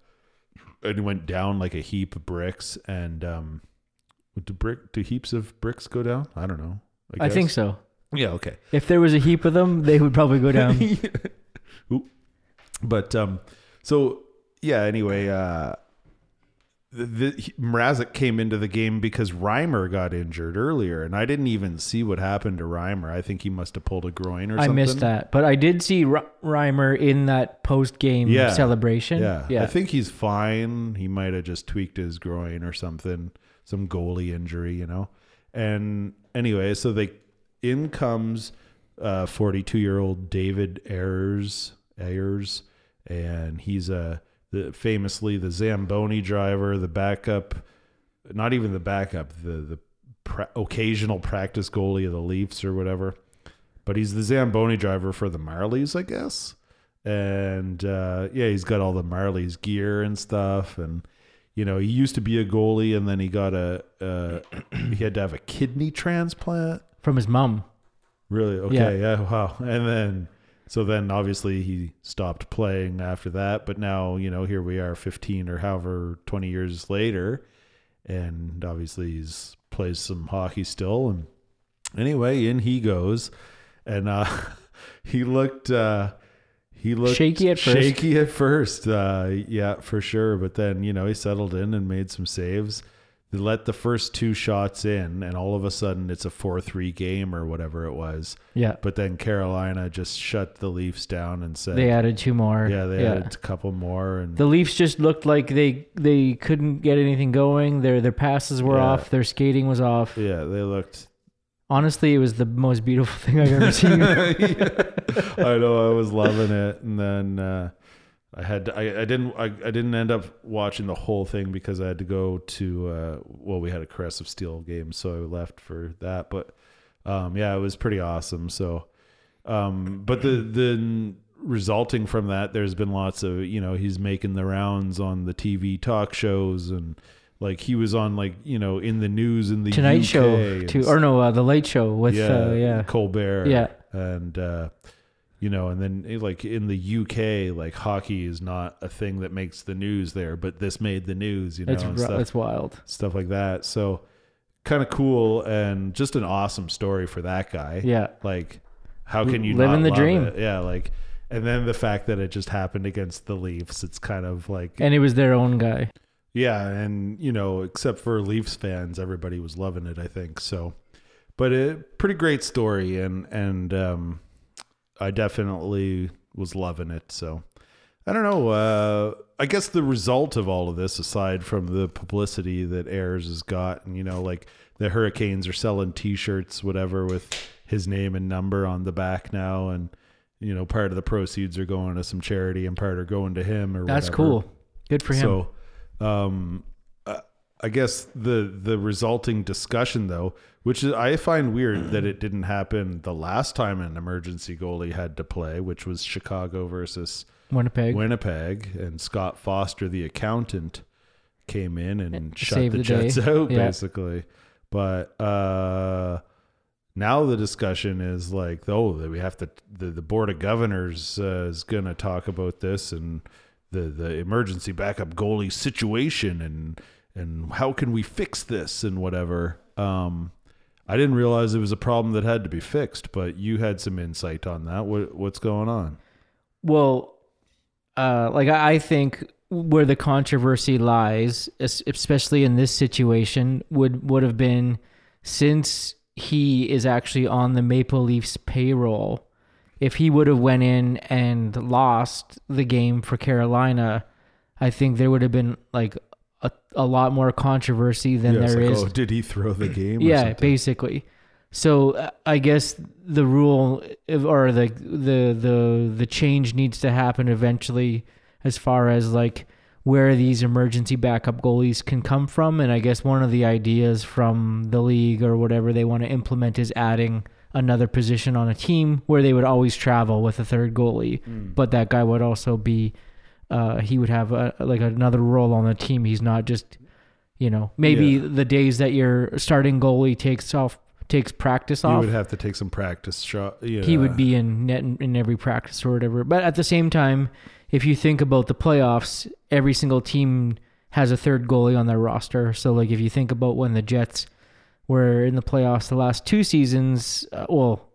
and went down like a heap of bricks. And um, do brick do heaps of bricks go down? I don't know. I think so. Yeah. Okay. If there was a heap of them, they would probably go down. But um, so yeah. Anyway, uh, the, Mrazek came into the game because Reimer got injured earlier, and I didn't even see what happened to Reimer. I think he must have pulled a groin or I something. I missed that, but I did see R- Reimer in that post game Yeah. celebration. Yeah. yeah. I think he's fine. He might have just tweaked his groin or something, some goalie injury, you know. And anyway, so they in comes uh 42 year old David Ayres Ayres, and he's a the famously the Zamboni driver, the backup, not even the backup, the the pra- occasional practice goalie of the Leafs or whatever. But he's the Zamboni driver for the Marlies, I guess and uh, yeah, he's got all the Marlies' gear and stuff. And you know, he used to be a goalie, and then he got a uh, he had to have a kidney transplant. from his mom. Really? Okay. Yeah. Wow. And then so then obviously he stopped playing after that. But now you know here we are, fifteen or however twenty years later, and obviously he's plays some hockey still. And anyway, in he goes, and uh, he looked. Uh, he looked Shaky at first. Shaky at first, uh, yeah, for sure. But then you know he settled in and made some saves. They let the first two shots in, and all of a sudden it's a four-three game or whatever it was. Yeah. But then Carolina just shut the Leafs down and said, They added two more. "Yeah, they added a couple more." And The Leafs just looked like they they couldn't get anything going. Their their passes were Yeah. off. Their skating was off. yeah, they looked. Honestly, it was the most beautiful thing I've ever seen. I know, I was loving it, and then uh, I had to, I, I didn't I, I didn't end up watching the whole thing because I had to go to uh, well we had a Caress of Steel game, so I left for that. But um, yeah, it was pretty awesome. So, um, but the the resulting from that, there's been lots of you know he's making the rounds on the TV talk shows and. Like he was on like you know in the news in the Tonight UK Show too, or no, uh, the Late Show with yeah, uh, yeah. Colbert. Yeah. And uh, you know, and then eh, like in the UK, like hockey is not a thing that makes the news there, but this made the news, you know, That's and stuff, that's wild. stuff like that. So kind of cool and just an awesome story for that guy. Yeah. Like, how can you Living not the love dream. it? Yeah, like, and then the fact that it just happened against the Leafs, it's kind of like, And it was their own guy. yeah, and you know, except for Leafs fans, everybody was loving it. I think so, but a pretty great story, and and um, I definitely was loving it. So I don't know. Uh, I guess the result of all of this, aside from the publicity that Ayres has got, and you know, like the Hurricanes are selling T-shirts, whatever, with his name and number on the back now, and you know, part of the proceeds are going to some charity, and part are going to him. Or That's whatever. cool. Good for him. So, um, I guess the the resulting discussion though, which is, I find weird that it didn't happen the last time an emergency goalie had to play, which was Chicago versus Winnipeg. Winnipeg, and Scott Foster, the accountant, came in and And shut saved the the day. Jets out Yeah. basically. But uh, now the discussion is like, oh, that we have to. The, the board of governors uh, is going to talk about this and the the emergency backup goalie situation and and how can we fix this and whatever. Um, I didn't realize it was a problem that had to be fixed, but you had some insight on that. What what's going on? Well, uh, like I think where the controversy lies, especially in this situation, would would have been since he is actually on the Maple Leafs payroll. If he would have went in and lost the game for Carolina, I think there would have been like a, a lot more controversy than Yeah, there like, is oh, did he throw the game? yeah something? basically so uh, i guess the rule or the the the the change needs to happen eventually as far as like where these emergency backup goalies can come from and i guess one of the ideas from the league or whatever they want to implement is adding another position on a team where they would always travel with a third goalie but that guy would also be uh, he would have a, like another role on the team he's not just you know maybe Yeah. the days that your starting goalie takes off takes practice You off would have to take some practice shot. Yeah. he would be in net in, in every practice or whatever but at the same time if you think about the playoffs every single team has a third goalie on their roster so like if you think about when the jets were in the playoffs the last two seasons uh, well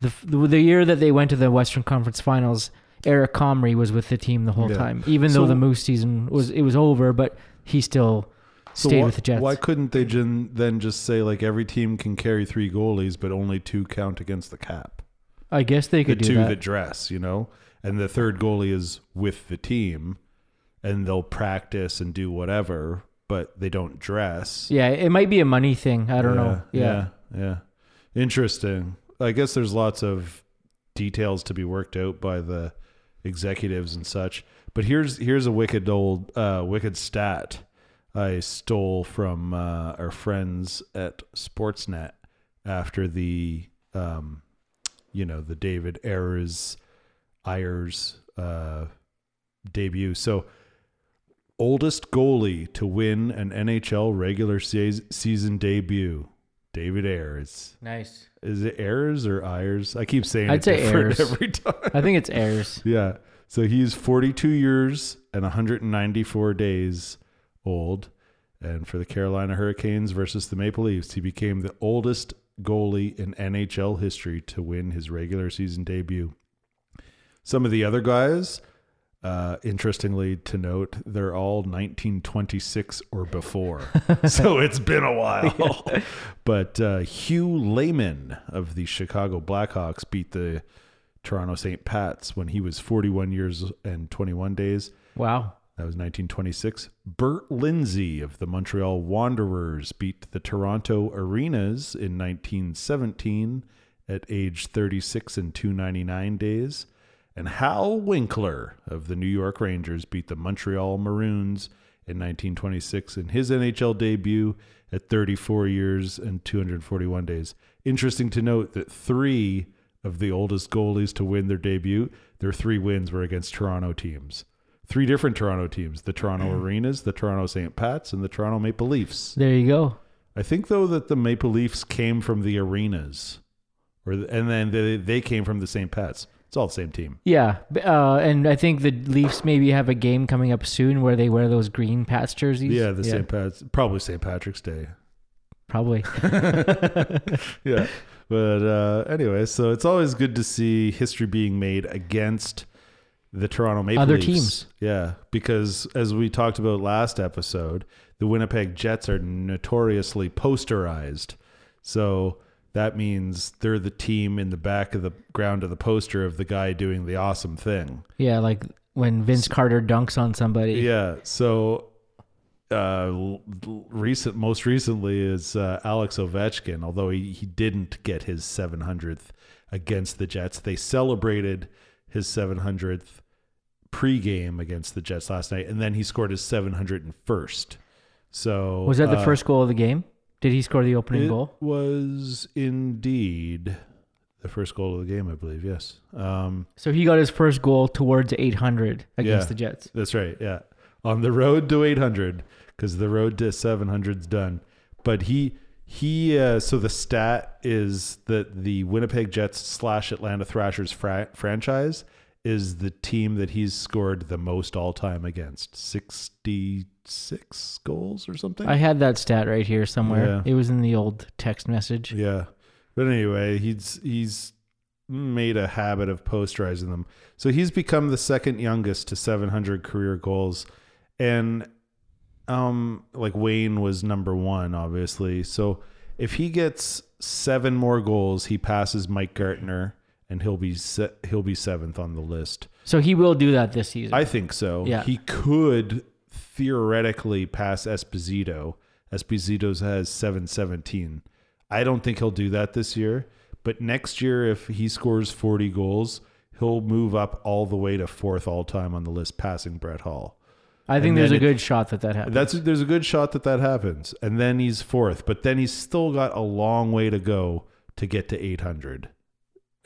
the, the the year that they went to the western conference finals eric comrie was with the team the whole Yeah. time even So- though the moose season was it was over but he still So stayed why, with the jets Why couldn't they then just say like every team can carry three goalies, but only two count against the cap? i guess they The could do two that, that. dress, you know, and the third goalie is with the team, and they'll practice and do whatever, but they don't dress. yeah it might be a money thing i don't know Yeah, yeah, yeah. Interesting. I guess there's lots of details to be worked out by the executives and such. But here's here's a wicked old uh, wicked stat I stole from uh, our friends at Sportsnet after the um, you know the David Ayres Ayres uh, debut. So oldest goalie to win an NHL regular se- season debut, David Ayres. nice Is it Ayers or Ayers? I keep saying I'd it say different Ayers. every time. i think it's airs Yeah. So he's 42 years and 194 days old. And for the Carolina Hurricanes versus the Maple Leafs, he became the oldest goalie in NHL history to win his regular season debut. Some of the other guys, uh, interestingly to note, they're all 1926 or before. so it's been a while. But uh, Hugh Lehman of the Chicago Blackhawks beat the Toronto St. Pats when he was 41 years and 21 days. wow That was 1926. Bert Lindsay of the Montreal Wanderers beat the Toronto Arenas in 1917 at age 36 and 299 days. And Hal Winkler of the New York Rangers beat the Montreal Maroons in 1926 in his NHL debut at 34 years and 241 days. Interesting to note that three of the oldest goalies to win their debut, their three wins were against Toronto teams. Three different Toronto teams the Toronto mm. Arenas, the Toronto St. Pats, and the Toronto Maple Leafs. there you go I think, though, that the Maple Leafs came from the Arenas, or the, and then they, they came from the St. Pats. It's all the same team. Yeah, uh, and I think the Leafs maybe have a game coming up soon where they wear those green Pats jerseys. Yeah, the St. Pat's probably St. Patrick's Day. probably. yeah. But uh, anyway, so it's always good to see history being made against the Toronto Maple Other Leafs. teams. Yeah, because as we talked about last episode, the Winnipeg Jets are notoriously posterized. So that means they're the team in the back of the ground of the poster of the guy doing the awesome thing. Yeah, like when Vince Carter dunks on somebody. Yeah. So uh recent most recently is uh, Alex Ovechkin, although he, he didn't get his 700th against the Jets. They celebrated his 700th pregame against the Jets last night and then he scored his 701st. So Was that the uh, first goal of the game? Did he score the opening it goal? was indeed the first goal of the game, I believe. Yes. Um So he got his first goal towards 800 against Yeah. the Jets. That's right. Yeah. On the road to 800 because the road to 700's done. But he he uh, so the stat is that the Winnipeg Jets slash Atlanta Thrashers fra- franchise is the team that he's scored the most all time against 66 goals or something. I had that stat right here somewhere. Yeah. It was in the old text message. Yeah. But anyway, he's he's made a habit of posterizing them. So he's become the second youngest to 700 career goals and um like Wayne was number 1 obviously. So if he gets 7 more goals, he passes Mike Gartner and he'll be se- he'll be 7th on the list. So he will do that this season. I think so. Yeah. He could theoretically pass Esposito. Esposito has 717. I don't think he'll do that this year, but next year if he scores 40 goals, he'll move up all the way to fourth all time on the list passing Brett Hull. I think and there's a it- good shot that that happens. That's there's a good shot that that happens. And then he's fourth, but then he's still got a long way to go to get to 800.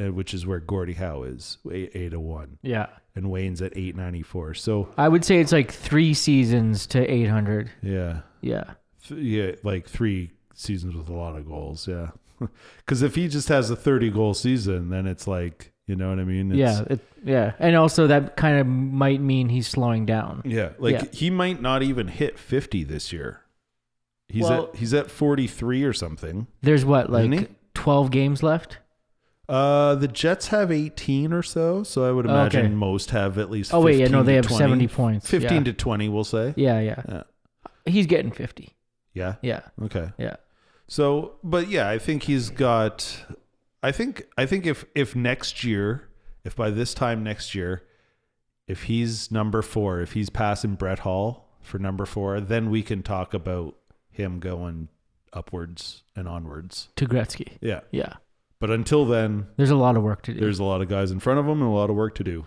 Uh, Which is where Gordie Howe is, eight, eight to one, yeah. and Wayne's at eight ninety four. So I would say it's like three seasons to 800. yeah, Yeah. Th- yeah, like three seasons with a lot of goals. Yeah, because if he just has a thirty goal season, then it's like you know what I mean. It's, yeah. It, yeah. And also that kind of might mean he's slowing down. yeah. Like Yeah. he might not even hit fifty this year. He's Well- at he's at forty three or something. There's what, like 12 games left? Uh, the Jets have eighteen or so, so I would imagine okay. most have at least. Oh, wait. Yeah. 15 No, they to have 20. 70 points. Fifteen yeah. to twenty, we'll say. Yeah. Yeah. Yeah. He's getting 50. Yeah. Yeah. Okay. Yeah. So, but yeah, I think he's got. I think I think if if next year, if by this time next year, if he's number four, if he's passing Brett Hull for number four, then we can talk about him going upwards and onwards. To Gretzky. Yeah, Yeah. But until then, There's a lot of work to do. there's a lot of guys in front of them and a lot of work to do.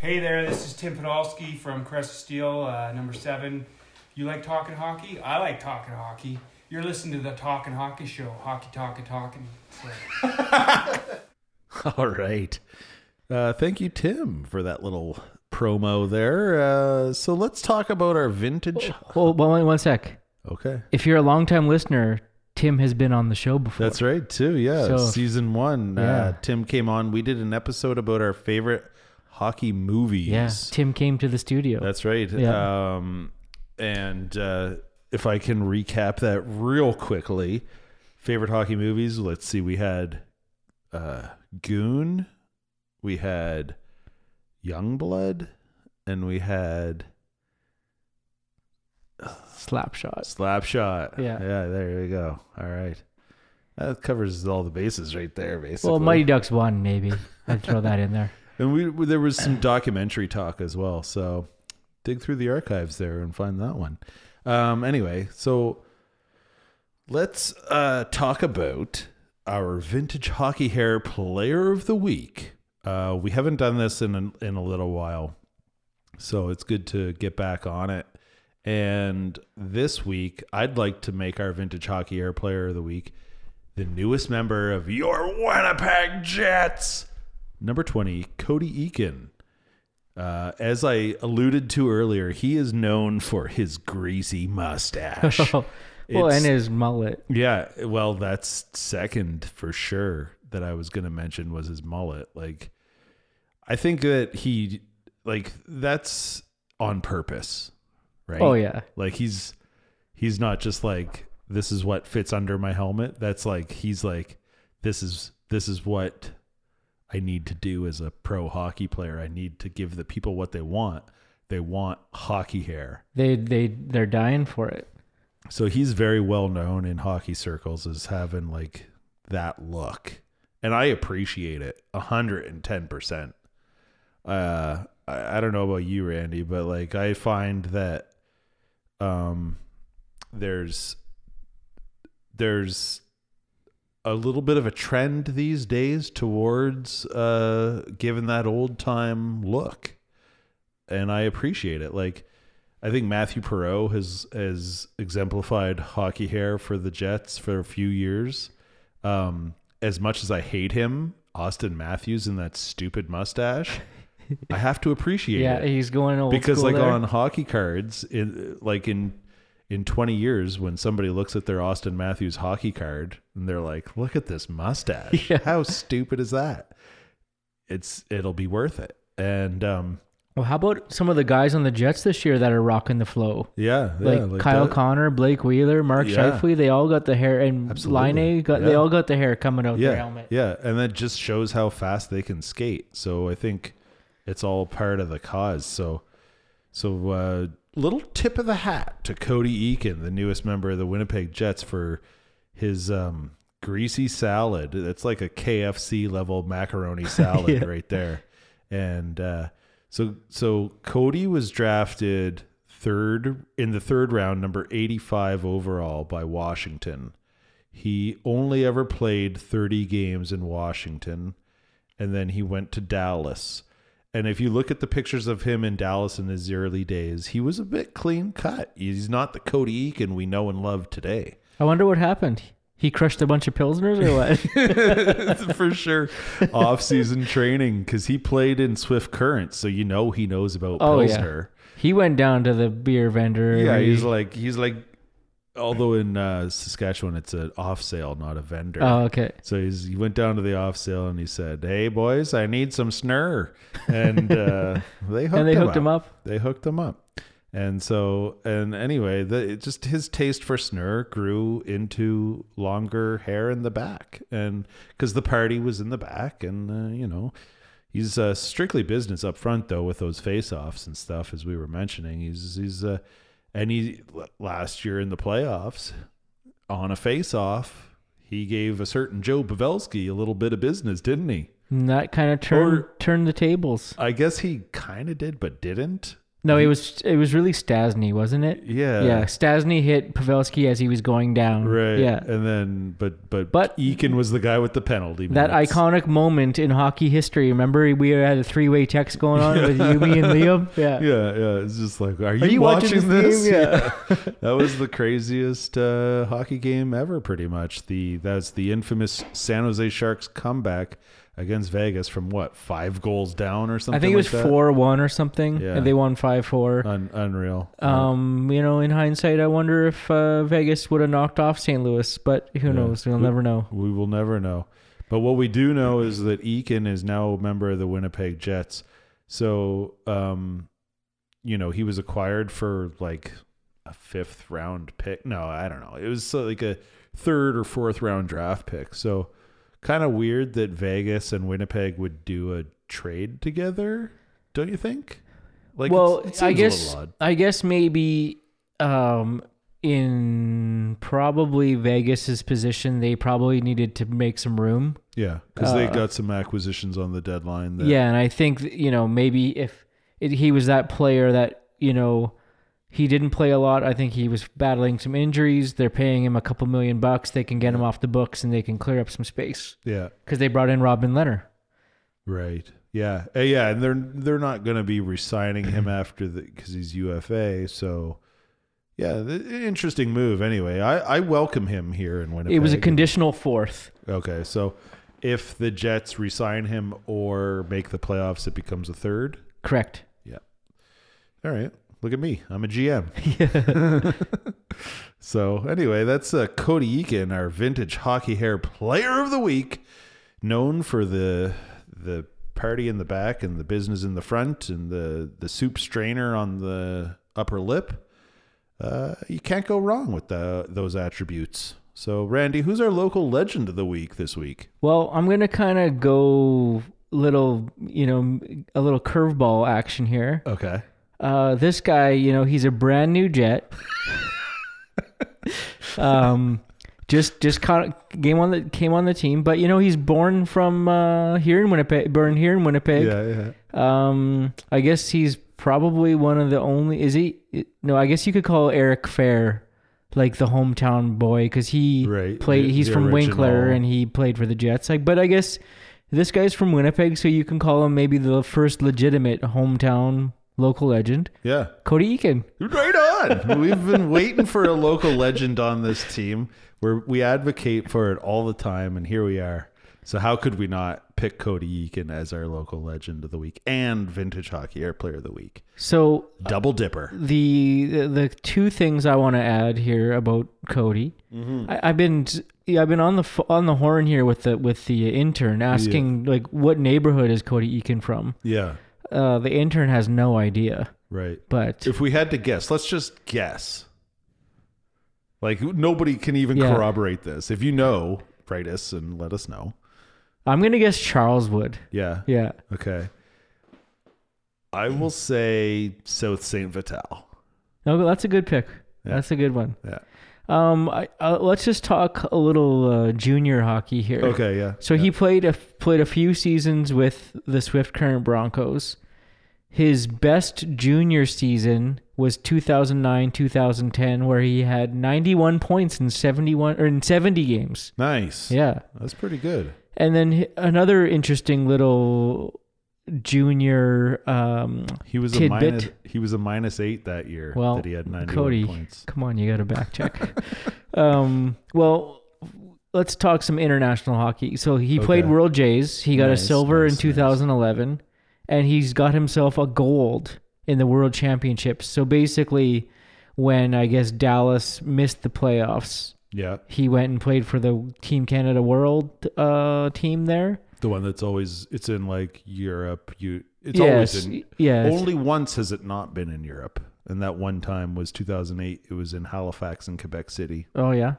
Hey there, this is Tim Podolsky from Crest Steel, uh, number seven. You like talking hockey? I like talking hockey. You're listening to the Talking Hockey Show. Hockey, talking, talking. So, All right. Uh, thank you, Tim, for that little promo there. Uh, so let's talk about our vintage. Hold one, one sec. Okay. If you're a longtime listener, Tim has been on the show before. That's right, too. Yeah. So- Season one. Uh, Tim came on. We did an episode about our favorite hockey movies. Yeah. Tim came to the studio. That's right. Yeah. Um, and uh, if I can recap that real quickly, favorite hockey movies. Let's see. We had uh, Goon, we had Youngblood, and we had Slapshot. Slapshot. Yeah. Yeah. There you go. All right. That covers all the bases right there, basically. Well, Mighty Ducks won, maybe. I'd throw that in there. And we we- there was some documentary talk as well. So dig through the archives there and find that one. Um, anyway, so let's uh, talk about our vintage hockey hair player of the week. Uh, we haven't done this in a, in a little while, so it's good to get back on it. And this week, I'd like to make our vintage hockey air player of the week the newest member of your Winnipeg Jets. Number 20, Cody Eakin. Uh, as I alluded to earlier, he is known for his greasy mustache. well, It's- and his mullet. Yeah, well, that's second for sure that I was going to mention was his mullet. Like, I think that he, like, that's on purpose, right? Oh yeah, Like he's he's not just like this is what fits under my helmet. That's like he's like this is this is what I need to do as a pro hockey player. I need to give the people what they want. They want hockey hair. they they they're dying for it. So he's very well known in hockey circles as having like that look. And I appreciate it hundred and ten percent. Uh I, I don't know about you, Randy, but like I find that um there's there's a little bit of a trend these days towards uh giving that old time look. And I appreciate it. Like I think Mathieu Perreault has has exemplified hockey hair for the Jets for a few years. Um, as much as I hate him, Auston Matthews and that stupid mustache, I have to appreciate Yeah, it he's going old because, like there. on hockey cards, in like in in twenty years, when somebody looks at their Auston Matthews hockey card and they're like, "Look at this mustache! Yeah. How stupid is that?" It's it'll be worth it, and um, Well, how about some of the guys on the Jets this year that are rocking the flow? yeah, Like, yeah, Kyle that- Connor, Blake Wheeler, Mark Yeah. Scheifele, they all got the hair, and. Laine got they all got the hair coming out yeah, their helmet. Yeah, and that just shows how fast they can skate. So I think it's all part of the cause. So, so uh, little tip of the hat to Cody Eakin, the newest member of the Winnipeg Jets, for his um, greasy salad. That's like a KFC level macaroni salad Yeah. right there. And uh, so, so Cody was drafted third in the third round, number eighty-five overall by Washington. He only ever played 30 games in Washington, and then he went to Dallas. And if you look at the pictures of him in Dallas in his early days, he was a bit clean cut. He's not the Cody Eakin we know and love today. I wonder what happened. He crushed a bunch of pilsners or what? For sure. Off season training, because he played in Swift Current, so you know he knows about Oh, yeah. He went down to the beer vendor. Yeah, he's like he's like although in uh, Saskatchewan it's an off sale, not a vendor. oh, okay. So he's, he went down to the off sale and he said, "Hey boys, I need some snur," and uh, they hooked And they him hooked up. him up. They hooked him up, and so and anyway, the, it just his taste for snur grew into longer hair in the back, and because the party was in the back, and uh, you know. He's uh, strictly business up front though with those face-offs and stuff as we were mentioning. He's he's uh, and he last year in the playoffs on a face-off, he gave a certain Joe Pavelski a little bit of business, didn't he? And that kind of turned turned the tables. I guess he kind of did, but didn't. No, it was it was really Stastny, wasn't it? Yeah. Yeah, Stastny hit Pavelski as he was going down. Right. Yeah. And then, but but But- Eakin was the guy with the penalty. That minutes. iconic moment in hockey history. Remember, we had a three-way text going on with you, me, and Liam. Yeah. Yeah, yeah. It's just like, are you, you watching watching, this? Yeah. Yeah. that was the craziest uh, hockey game ever, pretty much. The that's the infamous San Jose Sharks comeback against Vegas from what five goals down or something. I think it was like four-one or something, Yeah. and they won five-four. Un- unreal. Um, you know, in hindsight, I wonder if uh, Vegas would have knocked off St. Louis, but who Yeah. knows? We'll We- never know. We will never know. But what we do know is that Eakin is now a member of the Winnipeg Jets. So, um, you know, he was acquired for like a fifth round pick. No, I don't know. It was uh, like a third or fourth round draft pick. So, kind of weird that Vegas and Winnipeg would do a trade together, don't you think? Like, well, it I guess. I guess maybe um, in probably Vegas's position, they probably needed to make some room. Yeah, because they uh, got some acquisitions on the deadline. That, Yeah, and I think you know maybe if it, he was that player that you know he didn't play a lot. I think he was battling some injuries. They're paying him a couple million bucks. They can get him off the books and they can clear up some space yeah. because they brought in Robin Leonard. Right. Yeah. Uh, yeah, and they're they're not going to be resigning him after the because he's UFA. So, yeah, the, interesting move. Anyway, I I welcome him here in Winnipeg. It was a conditional fourth. Okay, so if the Jets resign him or make the playoffs, it becomes a third. Correct. Yeah. All right. Look at me. I'm a GM. so anyway, that's uh, Cody Eakin, our vintage hockey hair player of the week, known for the the party in the back and the business in the front and the the soup strainer on the upper lip. Uh, you can't go wrong with the, those attributes. So, Randy, who's our local legend of the week this week? Well, I'm gonna kind of go little, you know, a little curveball action here. Okay. Uh, this guy, you know, he's a brand new Jet. um, just just of came on the came on the team, but you know, he's born from uh, here in Winnipeg, born here in Winnipeg. yeah. yeah. Um, I guess he's probably one of the only. Is he? No, I guess you could call Eric Fehr like the hometown boy because he Right, played. the- he's the from Winkler and he played for the Jets. Like, but I guess this guy's from Winnipeg, so you can call him maybe the first legitimate hometown local legend, Yeah. Cody Eakin. Right on. We've been waiting for a local legend on this team where we advocate for it all the time, and here we are. So how could we not pick Cody Eakin as our local legend of the week and vintage hockey air player of the week? So Double dipper. the the, the two things I want to add here about Cody, Mm-hmm. I, I've been yeah, I've been on the on the horn here with the with the intern asking like what neighborhood is Cody Eakin from. Yeah. Uh, the intern has no idea, Right. but If we had to guess, let's just guess. Like nobody can even Yeah. corroborate this. If you know, write us and let us know. I'm gonna guess Charles Charleswood. Yeah. Yeah, Okay. I will say South Saint Vital. no, that's a good pick. That's a good one. Yeah. Um, I, uh, let's just talk a little uh, junior hockey here. Okay. Yeah. So he played a played a few seasons with the Swift Current Broncos. His best junior season was 2009-2010 where he had 91 points in 71 or in 70 games. Nice. Yeah. That's pretty good. And then another interesting little junior um He was a minus. He was a minus eight that year. Well, that he had ninety Cody, points. come on, you got to back check. um, well, let's talk some international hockey. So he played World Jays. He got Nice, a silver nice, in 2011, and he's got himself a gold in the World Championships. So basically, when I guess Dallas missed the playoffs, Yeah, he went and played for the Team Canada World uh, team there. The one that's always it's in like Europe. You it's yes, always in. yeah, Only once has it not been in Europe, and that one time was two thousand eight. It was in Halifax and Quebec City. Oh yeah.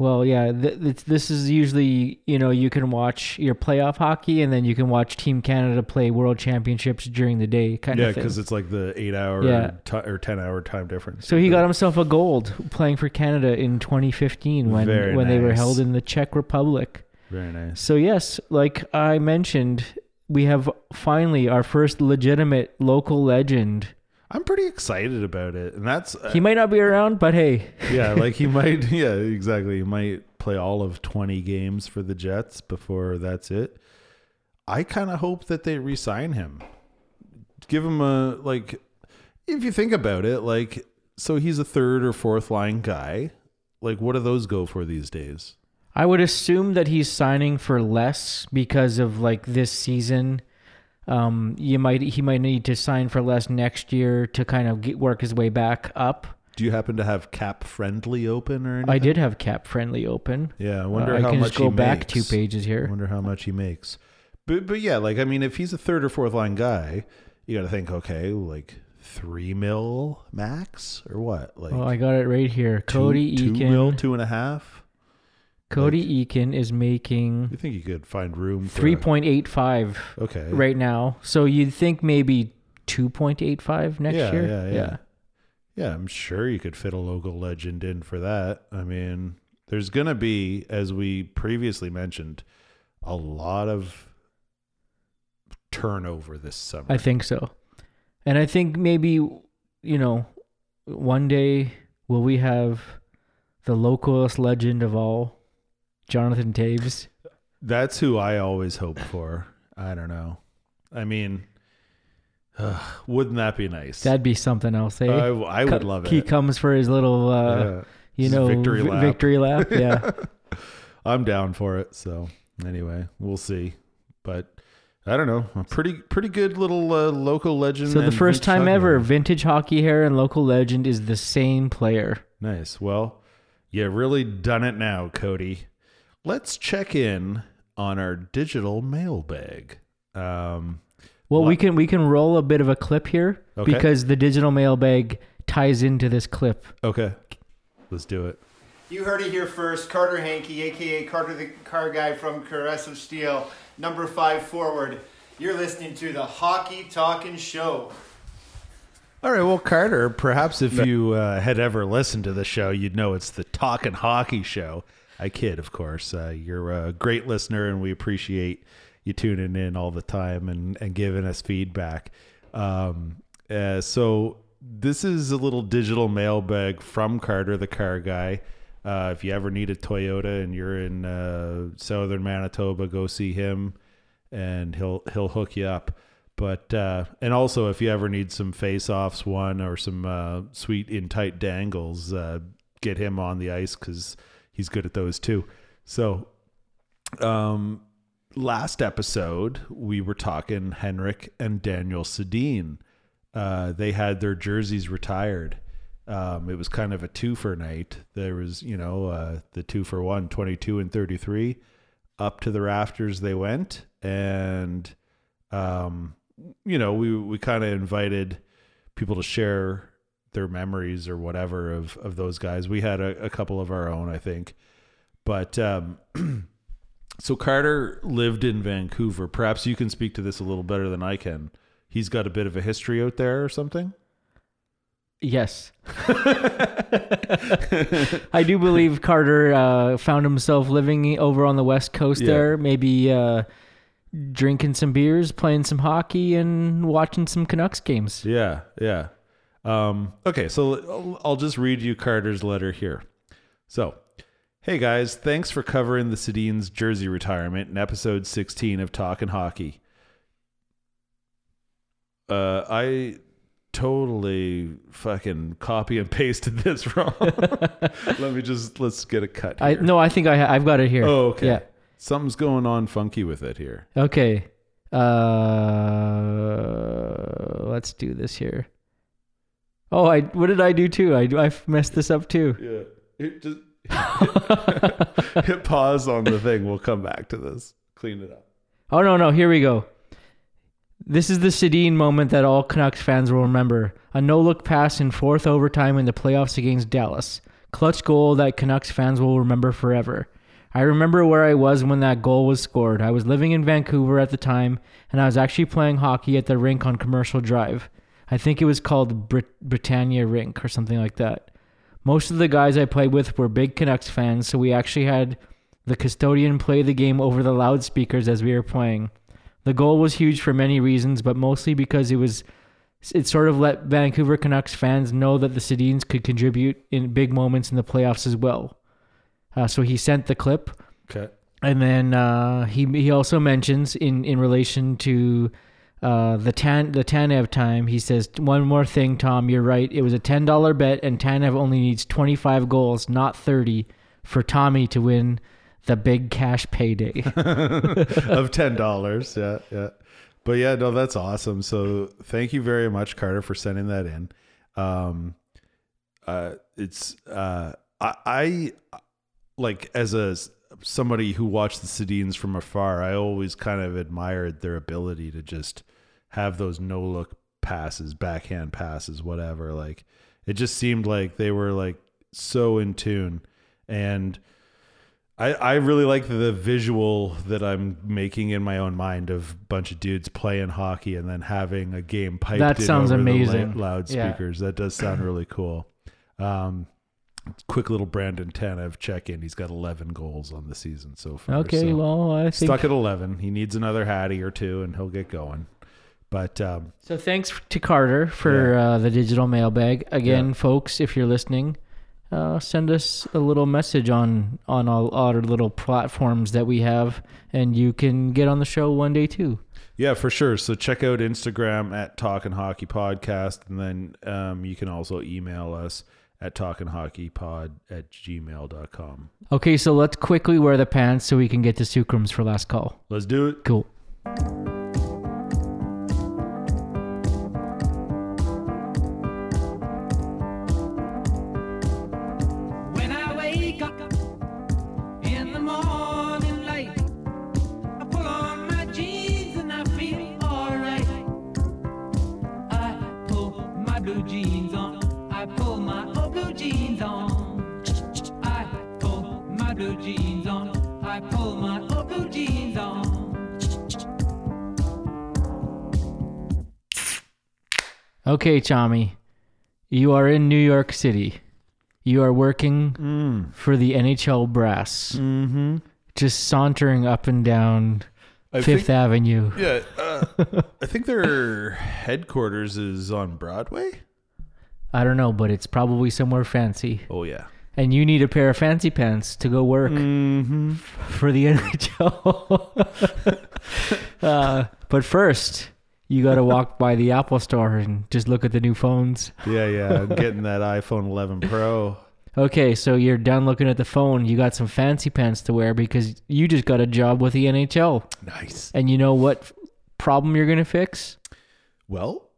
Well, yeah. Th- th- this is usually you know you can watch your playoff hockey and then you can watch Team Canada play World Championships during the day kind Yeah, of thing. because it's like the eight hour Yeah. ti- or ten hour time difference. So he got himself a gold playing for Canada in 2015 when Very when they were held in the Czech Republic. Very nice. So yes, like I mentioned, we have finally our first legitimate local legend. I'm pretty excited about it, and that's uh, He might not be around, but hey, yeah, like he might, yeah, exactly. He might play all of 20 games for the Jets before that's it. I kind of hope that they re-sign him. Give him a like if you think about it, like so he's a third or fourth line guy. Like what do those go for these days? I would assume that he's signing for less because of like this season. Um, you might he might need to sign for less next year to kind of get, work his way back up. Do you happen to have cap friendly open or anything? I did have cap friendly open. Yeah, I Uh, wonder I how can much just go back makes. two pages here. I wonder how much he makes. But but yeah, like I mean, if he's a third or fourth line guy, you got to think, okay, like three mil max or what? Like Oh, I got it right here. two- Cody two Eakin. mil, two and a half. Cody Eakin is making You think you could find room three point eight five Okay, right now. So you'd think maybe two point eight five next Yeah, year. yeah, yeah. Yeah, I'm sure you could fit a local legend in for that. I mean, there's gonna be, as we previously mentioned, a lot of turnover this summer. I think so. And I think maybe, you know, one day will we have the localist legend of all, Jonathan Toews? That's who I always hope for. I don't know. I mean, uh, wouldn't that be nice? That'd be something else, eh? I, I would Co- love He comes for his little, uh, Yeah. you His know, victory vi- lap. victory lap. Yeah. I'm down for it. So anyway, we'll see. But I don't know, a pretty pretty good little uh, local legend. So the first time hockey ever, vintage hockey hair and local legend is the same player. Nice. Well, you really done it now, Cody. Let's check in on our digital mailbag. Um, Well, we can we can roll a bit of a clip here Okay. because the digital mailbag ties into this clip. okay, let's do it. You heard it here first. Carter Hankey, aka Carter the Car Guy from Caress of Steel, number five forward. You're listening to the Hockey Talking Show. All right, well, Carter, perhaps if you uh, had ever listened to the show, you'd know it's the Talking Hockey Show. I kid, of course. Uh, you're a great listener, and we appreciate you tuning in all the time and, and giving us feedback. Um, uh, so, this is a little digital mailbag from Carter, the car guy. Uh, if you ever need a Toyota and you're in uh, southern Manitoba, go see him, and he'll he'll hook you up. But uh, and also if you ever need some face-offs, one or some uh, sweet in tight dangles, get him on the ice because he's good at those too. So, um, last episode we were talking Henrik and Daniel Sedin. Uh, they had their jerseys retired. Um, it was kind of a two for night. There was, you know, uh, the two for one, 22 and 33. Up to the rafters they went. And, um, you know, we, we kind of invited people to share their memories or whatever of, of those guys. We had a, a couple of our own, I think. But um, so Carter lived in Vancouver. Perhaps you can speak to this a little better than I can. He's got a bit of a history out there or something. Yes. I do believe Carter uh, found himself living over on the West Coast Yeah. there, maybe uh, drinking some beers, playing some hockey, and watching some Canucks games. Yeah, yeah. Um, okay, so I'll, just read you Carter's letter here. So, hey guys, thanks for covering the Sedin's jersey retirement in episode 16 of Talkin' Hockey. Uh, I totally fucking copy and pasted this wrong. Let me just let's get a cut. I here. no, I think I ha- I've got it here. Oh, okay. Yeah. Something's going on funky with it here. Okay. Uh, let's do this here. Oh, I what did I do too? I I messed this up too. Yeah. It just hit pause on the thing. We'll come back to this. Clean it up. Oh no, no, here we go. This is the Sedin moment that all Canucks fans will remember. A no-look pass in fourth overtime in the playoffs against Dallas. Clutch goal that Canucks fans will remember forever. I remember where I was when that goal was scored. I was living in Vancouver at the time, and I was actually playing hockey at the rink on Commercial Drive. I think it was called Brit- Britannia Rink or something like that. Most of the guys I played with were big Canucks fans, so we actually had the custodian play the game over the loudspeakers as we were playing. The goal was huge for many reasons, but mostly because it was it sort of let Vancouver Canucks fans know that the Sedins could contribute in big moments in the playoffs as well. Uh, so he sent the clip, Okay. and then uh, he he also mentions in in relation to uh, the Tan the Tanev time. He says one more thing, Tom. You're right. It was a ten dollar bet, and Tanev only needs twenty five goals, not thirty, for Tommy to win the big cash payday. of ten dollars. Yeah, yeah. But yeah, no, that's awesome. So thank you very much, Carter, for sending that in. Um, uh, it's uh, I, I like as a somebody who watched the Sedins from afar. I always kind of admired their ability to just have those no look passes, backhand passes, whatever. Like it just seemed like they were like so in tune and. I, I really like the visual that I'm making in my own mind of a bunch of dudes playing hockey and then having a game piped That in sounds amazing. la- loudspeakers. That does sound really cool. Um, quick little Brandon Tanev check in. He's got 11 goals on the season so far. okay, so well I think stuck at 11. He needs another hattie or two and he'll get going. But um, So thanks to Carter for Yeah. uh, the digital mailbag. Again, Yeah. folks, if you're listening, uh, send us a little message on on all our little platforms that we have, and you can get on the show one day too. Yeah, for sure. So check out Instagram at Talkin' Hockey Podcast, and then um, you can also email us at talkinghockeypod at gmail.com. Okay, so let's quickly wear the pants so we can get to Sucrums for last call. Let's do it. Cool. Okay, Chami, you are in New York City. You are working Mm. for the NHL brass, Mm-hmm. just sauntering up and down I Fifth think, Avenue. yeah, uh, I think their headquarters is on Broadway. I don't know, but it's probably somewhere fancy. Oh yeah. And you need a pair of fancy pants to go work Mm-hmm. for the NHL. uh, but first, you got to walk by the Apple store and just look at the new phones. Yeah, yeah. I'm getting that iPhone 11 Pro. Okay, so you're done looking at the phone. You got some fancy pants to wear because you just got a job with the NHL. Nice. And you know what problem you're going to fix? Well,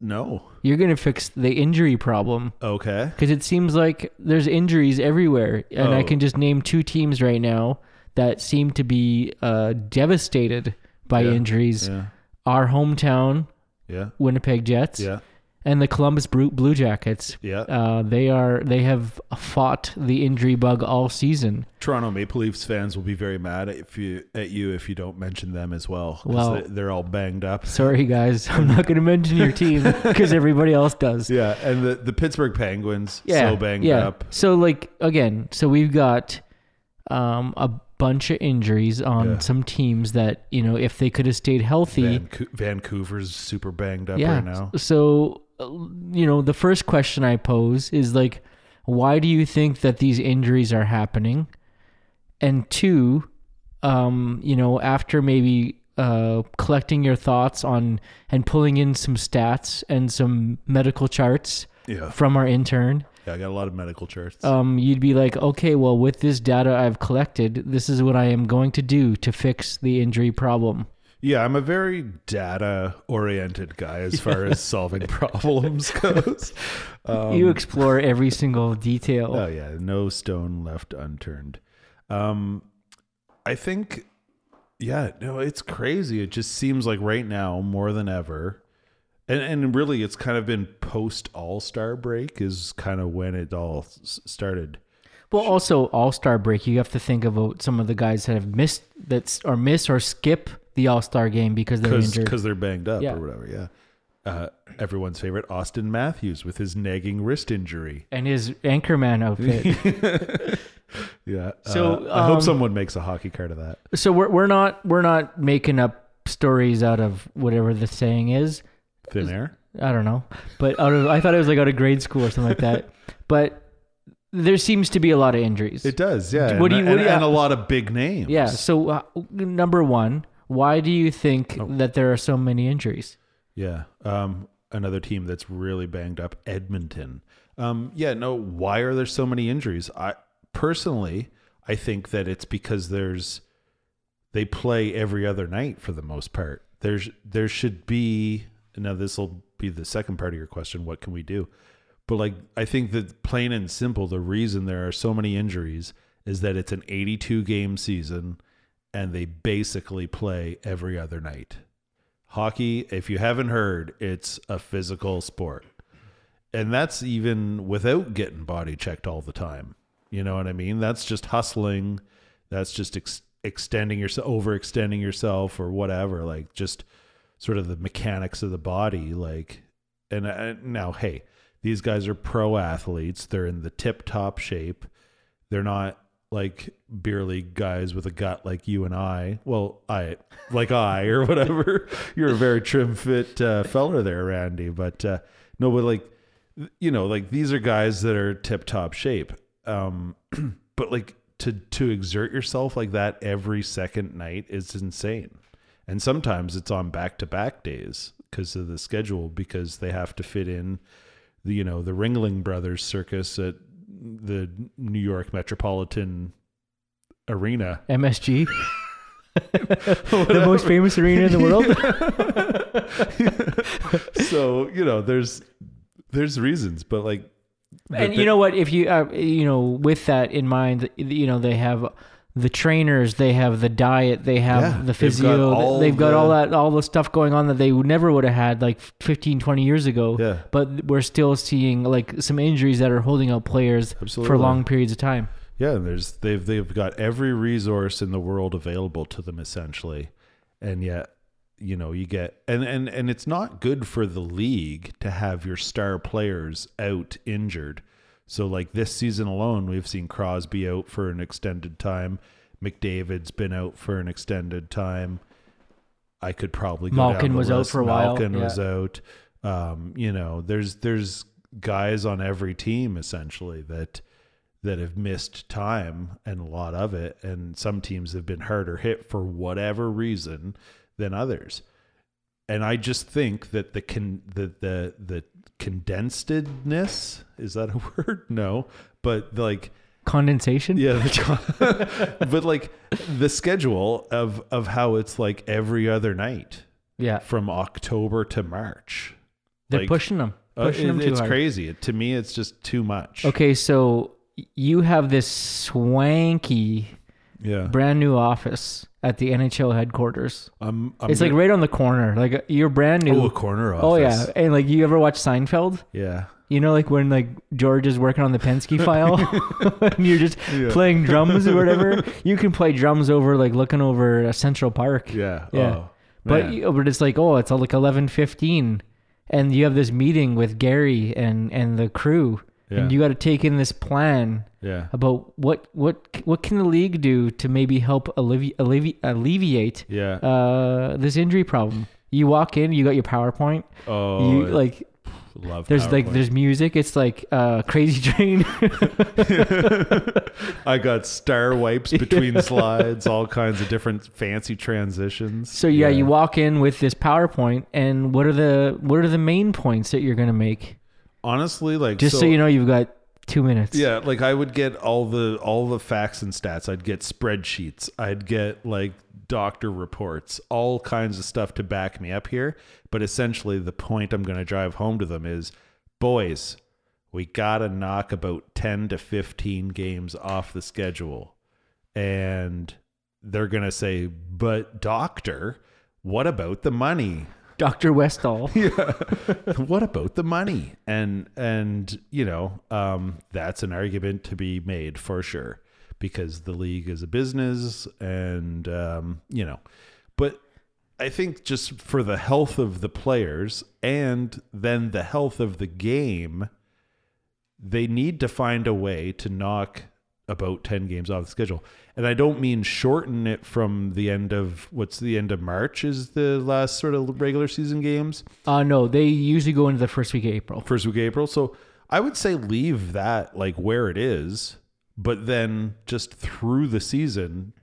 no. You're going to fix the injury problem Okay. because it seems like there's injuries everywhere. And I Oh. can just name two teams right now that seem to be uh, devastated by Yeah, injuries Yeah. Our hometown Yeah. Winnipeg Jets Yeah. and the Columbus Blue Jackets. Yeah. Uh, they are they have fought the injury bug all season. Toronto Maple Leafs fans will be very mad if you at you if you don't mention them as well. Well- they, they're all banged up. Sorry, guys, I'm not going to mention your team because everybody else does. Yeah, and the, the Pittsburgh Penguins Yeah, so banged yeah. up. So like again, so we've got um, a bunch of injuries on Yeah. some teams that you know if they could have stayed healthy. Vancou- Vancouver's super banged up yeah. right now. So you know the first question I pose is like, why do you think that these injuries are happening? And two, um, you know, after maybe uh, collecting your thoughts on and pulling in some stats and some medical charts Yeah. from our intern, yeah, I got a lot of medical charts. um, you'd be like, okay, well, with this data I've collected, this is what I am going to do to fix the injury problem. yeah, I'm a very data oriented guy as far as solving problems goes. Um, you explore every single detail. Oh yeah, no stone left unturned. Um, I think, yeah, no, it's crazy. It just seems like right now more than ever, and and really, it's kind of been post All Star break is kind of when it all s- started. Well, also All Star break, you have to think about some of the guys that have missed that's or miss or skip the All Star game because they're because injured. they're banged up Yeah. or whatever. Yeah. Uh, everyone's favorite Auston Matthews with his nagging wrist injury. and his Anchorman outfit. Yeah. So, uh, I hope um, someone makes a hockey card of that. so we're we're not we're not making up stories out of whatever the saying is. Thin air. I don't know, but out of I thought it was like out of grade school or something like that. But there seems to be a lot of injuries. It does. Yeah. What do and, you- what and, do you- and a lot of big names. yeah. So uh, number one, why do you think Oh. that there are so many injuries? Yeah. Um, another team that's really banged up, Edmonton. Um, yeah, no, why are there so many injuries? I personally, I think that it's because there's they play every other night for the most part. There's there should be now this will be the second part of your question, what can we do? But like I think that plain and simple, the reason there are so many injuries is that it's an 82 game season and they basically play every other night. Hockey, if you haven't heard, it's a physical sport. And that's even without getting body checked all the time. You know what I mean? That's just hustling. That's just ex- extending yourself, overextending yourself, or whatever. Like just sort of the mechanics of the body. Like, and uh, now, hey, these guys are pro athletes. They're in the tip top shape. They're not like beer league guys with a gut like you and I. Well, I like I or whatever. You're a very trim fit uh, fella there, Randy. But uh, no, but like you know, like these are guys that are tip top shape. Um, but like to to exert yourself like that every second night is insane. And sometimes it's on back to back days because of the schedule because they have to fit in the you know the Ringling Brothers circus at the New York Metropolitan Arena. MSG, the most famous arena in the world. so you know there's there's reasons, but like and the- you know what? If you uh, you know with that in mind, you know they have the trainers, they have the diet, they have Yeah, the they've got physio, all they've got the- all that all the stuff going on that they never would have had like 15 20 years ago. Yeah. But we're still seeing like some injuries that are holding out players for long periods of time. Yeah, and there's they've they've got every resource in the world available to them essentially, and yet you know you get and and and it's not good for the league to have your star players out injured. So like this season alone, we've seen Crosby out for an extended time. McDavid's been out for an extended time. I could probably go Malkin was out for a while, Malkin yeah. was out. Um, you know, there's there's guys on every team essentially that that have missed time and a lot of it and some teams have been harder hit for whatever reason than others and i just think that the con the the, the condensedness is that a word no but like Condensation. yeah the, but like the schedule of of how it's like every other night Yeah. from october to march They're Like, pushing them. uh, Pushing it- them too it's hard. crazy to me it's just too much Okay, so you have this swanky yeah brand new office at the NHL headquarters. I'm, I'm it's like right on the corner. Like uh, you're brand new. oh a corner office Oh yeah, and like you ever watch Seinfeld? yeah You know, like when like George is working on the Penske file, and you're just Yeah. playing drums or whatever. You can play drums over like looking over a Central Park. Yeah. Yeah. Oh, But you- but it's like oh, it's uh, like eleven fifteen, and you have this meeting with Gary and and the crew, Yeah. and you got to take in this plan yeah. about what what what can the league do to maybe help allevi- allevi- alleviate Yeah. uh, this injury problem. You walk in, you got your PowerPoint. oh, you like love there's like there's music. It's like uh, Crazy Train. I got star wipes between slides, all kinds of different fancy transitions. so yeah, you walk in with this PowerPoint, and what are the what are the main points that you're gonna make? Honestly like Just so, you know, you've got two minutes. Yeah, like I would get all the all the facts and stats. I'd get spreadsheets. I'd get like doctor reports, all kinds of stuff to back me up here. But essentially the point I'm going to drive home to them is boys, we got to knock about 10 to 15 games off the schedule. And they're going to say, "But doctor, what about the money?" Doctor Westall. yeah. what about the money and and you know um that's an argument to be made for sure because the league is a business and um you know but i think just for the health of the players and then the health of the game they need to find a way to knock about 10 games off the schedule. And I don't mean shorten it from the end of what's the end of March is the last sort of regular season games, Uh no, they usually go into the first week of April. first week of April. So I would say leave that like where it is, but then just through the season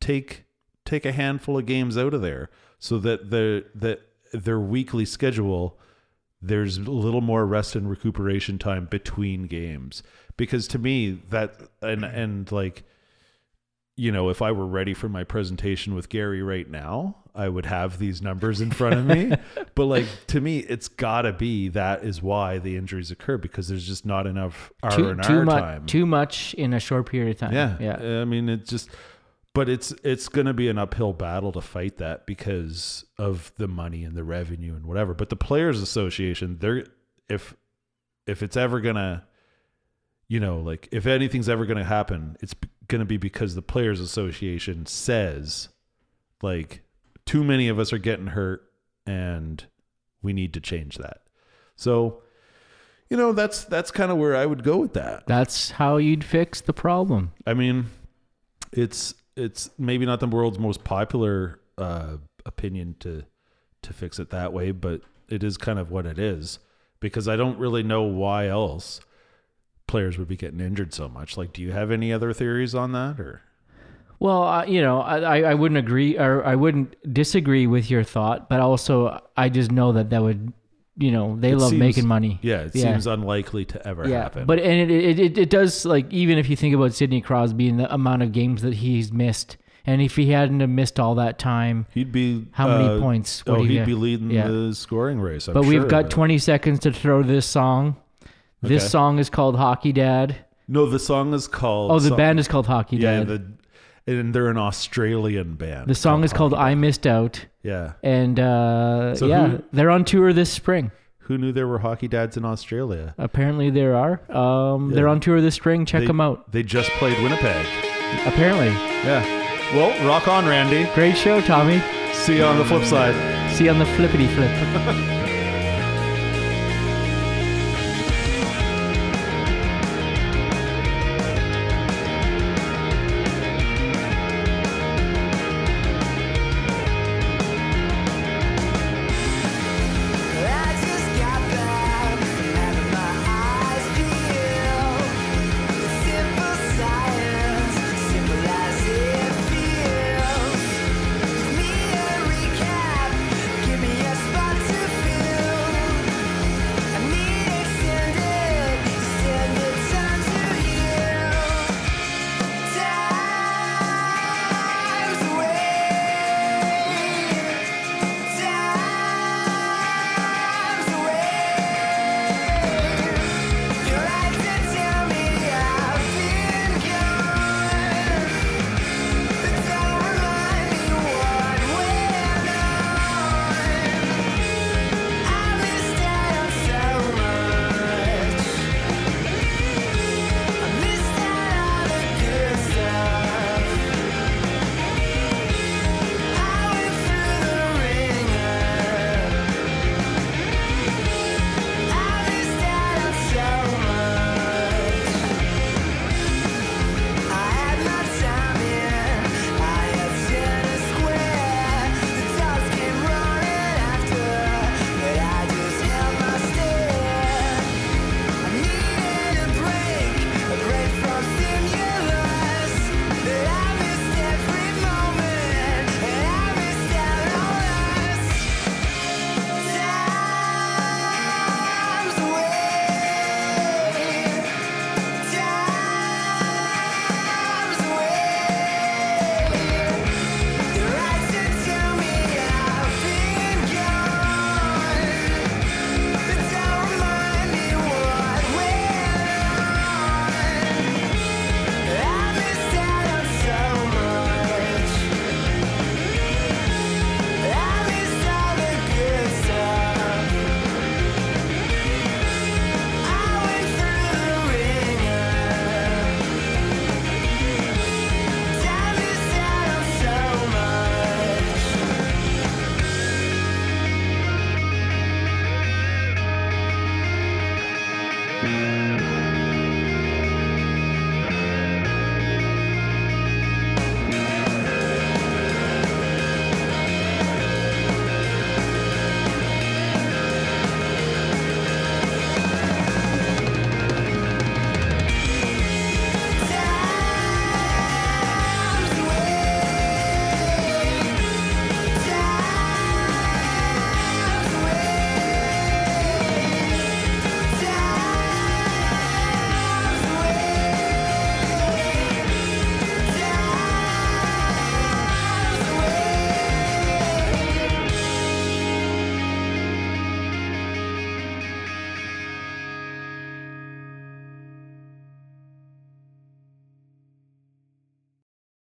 take take a handful of games out of there so that the that their weekly schedule there's a little more rest and recuperation time between games because to me that and and like you know if i were ready for my presentation with gary right now i would have these numbers in front of me but like to me it's gotta be that is why the injuries occur because there's just not enough r Too, and too r much time too much in a short period of time. yeah Yeah. i mean it just but it's it's going to be an uphill battle to fight that because of the money and the revenue and whatever. But the players association they're if if it's ever going to you know like if anything's ever going to happen it's going to be because the players association says like too many of us are getting hurt and we need to change that. So you know that's that's kind of where i would go with that. That's how you'd fix the problem. I mean, it's it's maybe not the world's most popular uh, opinion to to fix it that way, but it is kind of what it is because I don't really know why else players would be getting injured so much. Like, do you have any other theories on that, or Well, uh, you know, I, I- I wouldn't agree or I wouldn't disagree with your thought, but also I just know that that would, you know, they It love seems- making money. yeah, it Yeah. seems unlikely to ever yeah, happen. but and it, it it it does like even if you think about Sidney Crosby and the amount of games that he's missed, and if he hadn't have missed all that time, he'd be how many uh, points? Oh, would he he'd get? be leading Yeah. the scoring race. I'm but we've got 20 seconds to throw this song. This Okay. song is called Hockey Dad. No, the song is called. Oh, the so- band is called Hockey Yeah, Dad. the and they're an Australian band. the song is called I Missed Out. Yeah. And uh, So yeah, who- they're on tour this spring. Who knew there were hockey dads in Australia? Apparently there are. Um, They're on tour this spring. Check They- them out. They just played Winnipeg. Apparently. Yeah. Well, rock on, Randy. Great show, Tommy. See you on the flip side. See you on the flippity flip.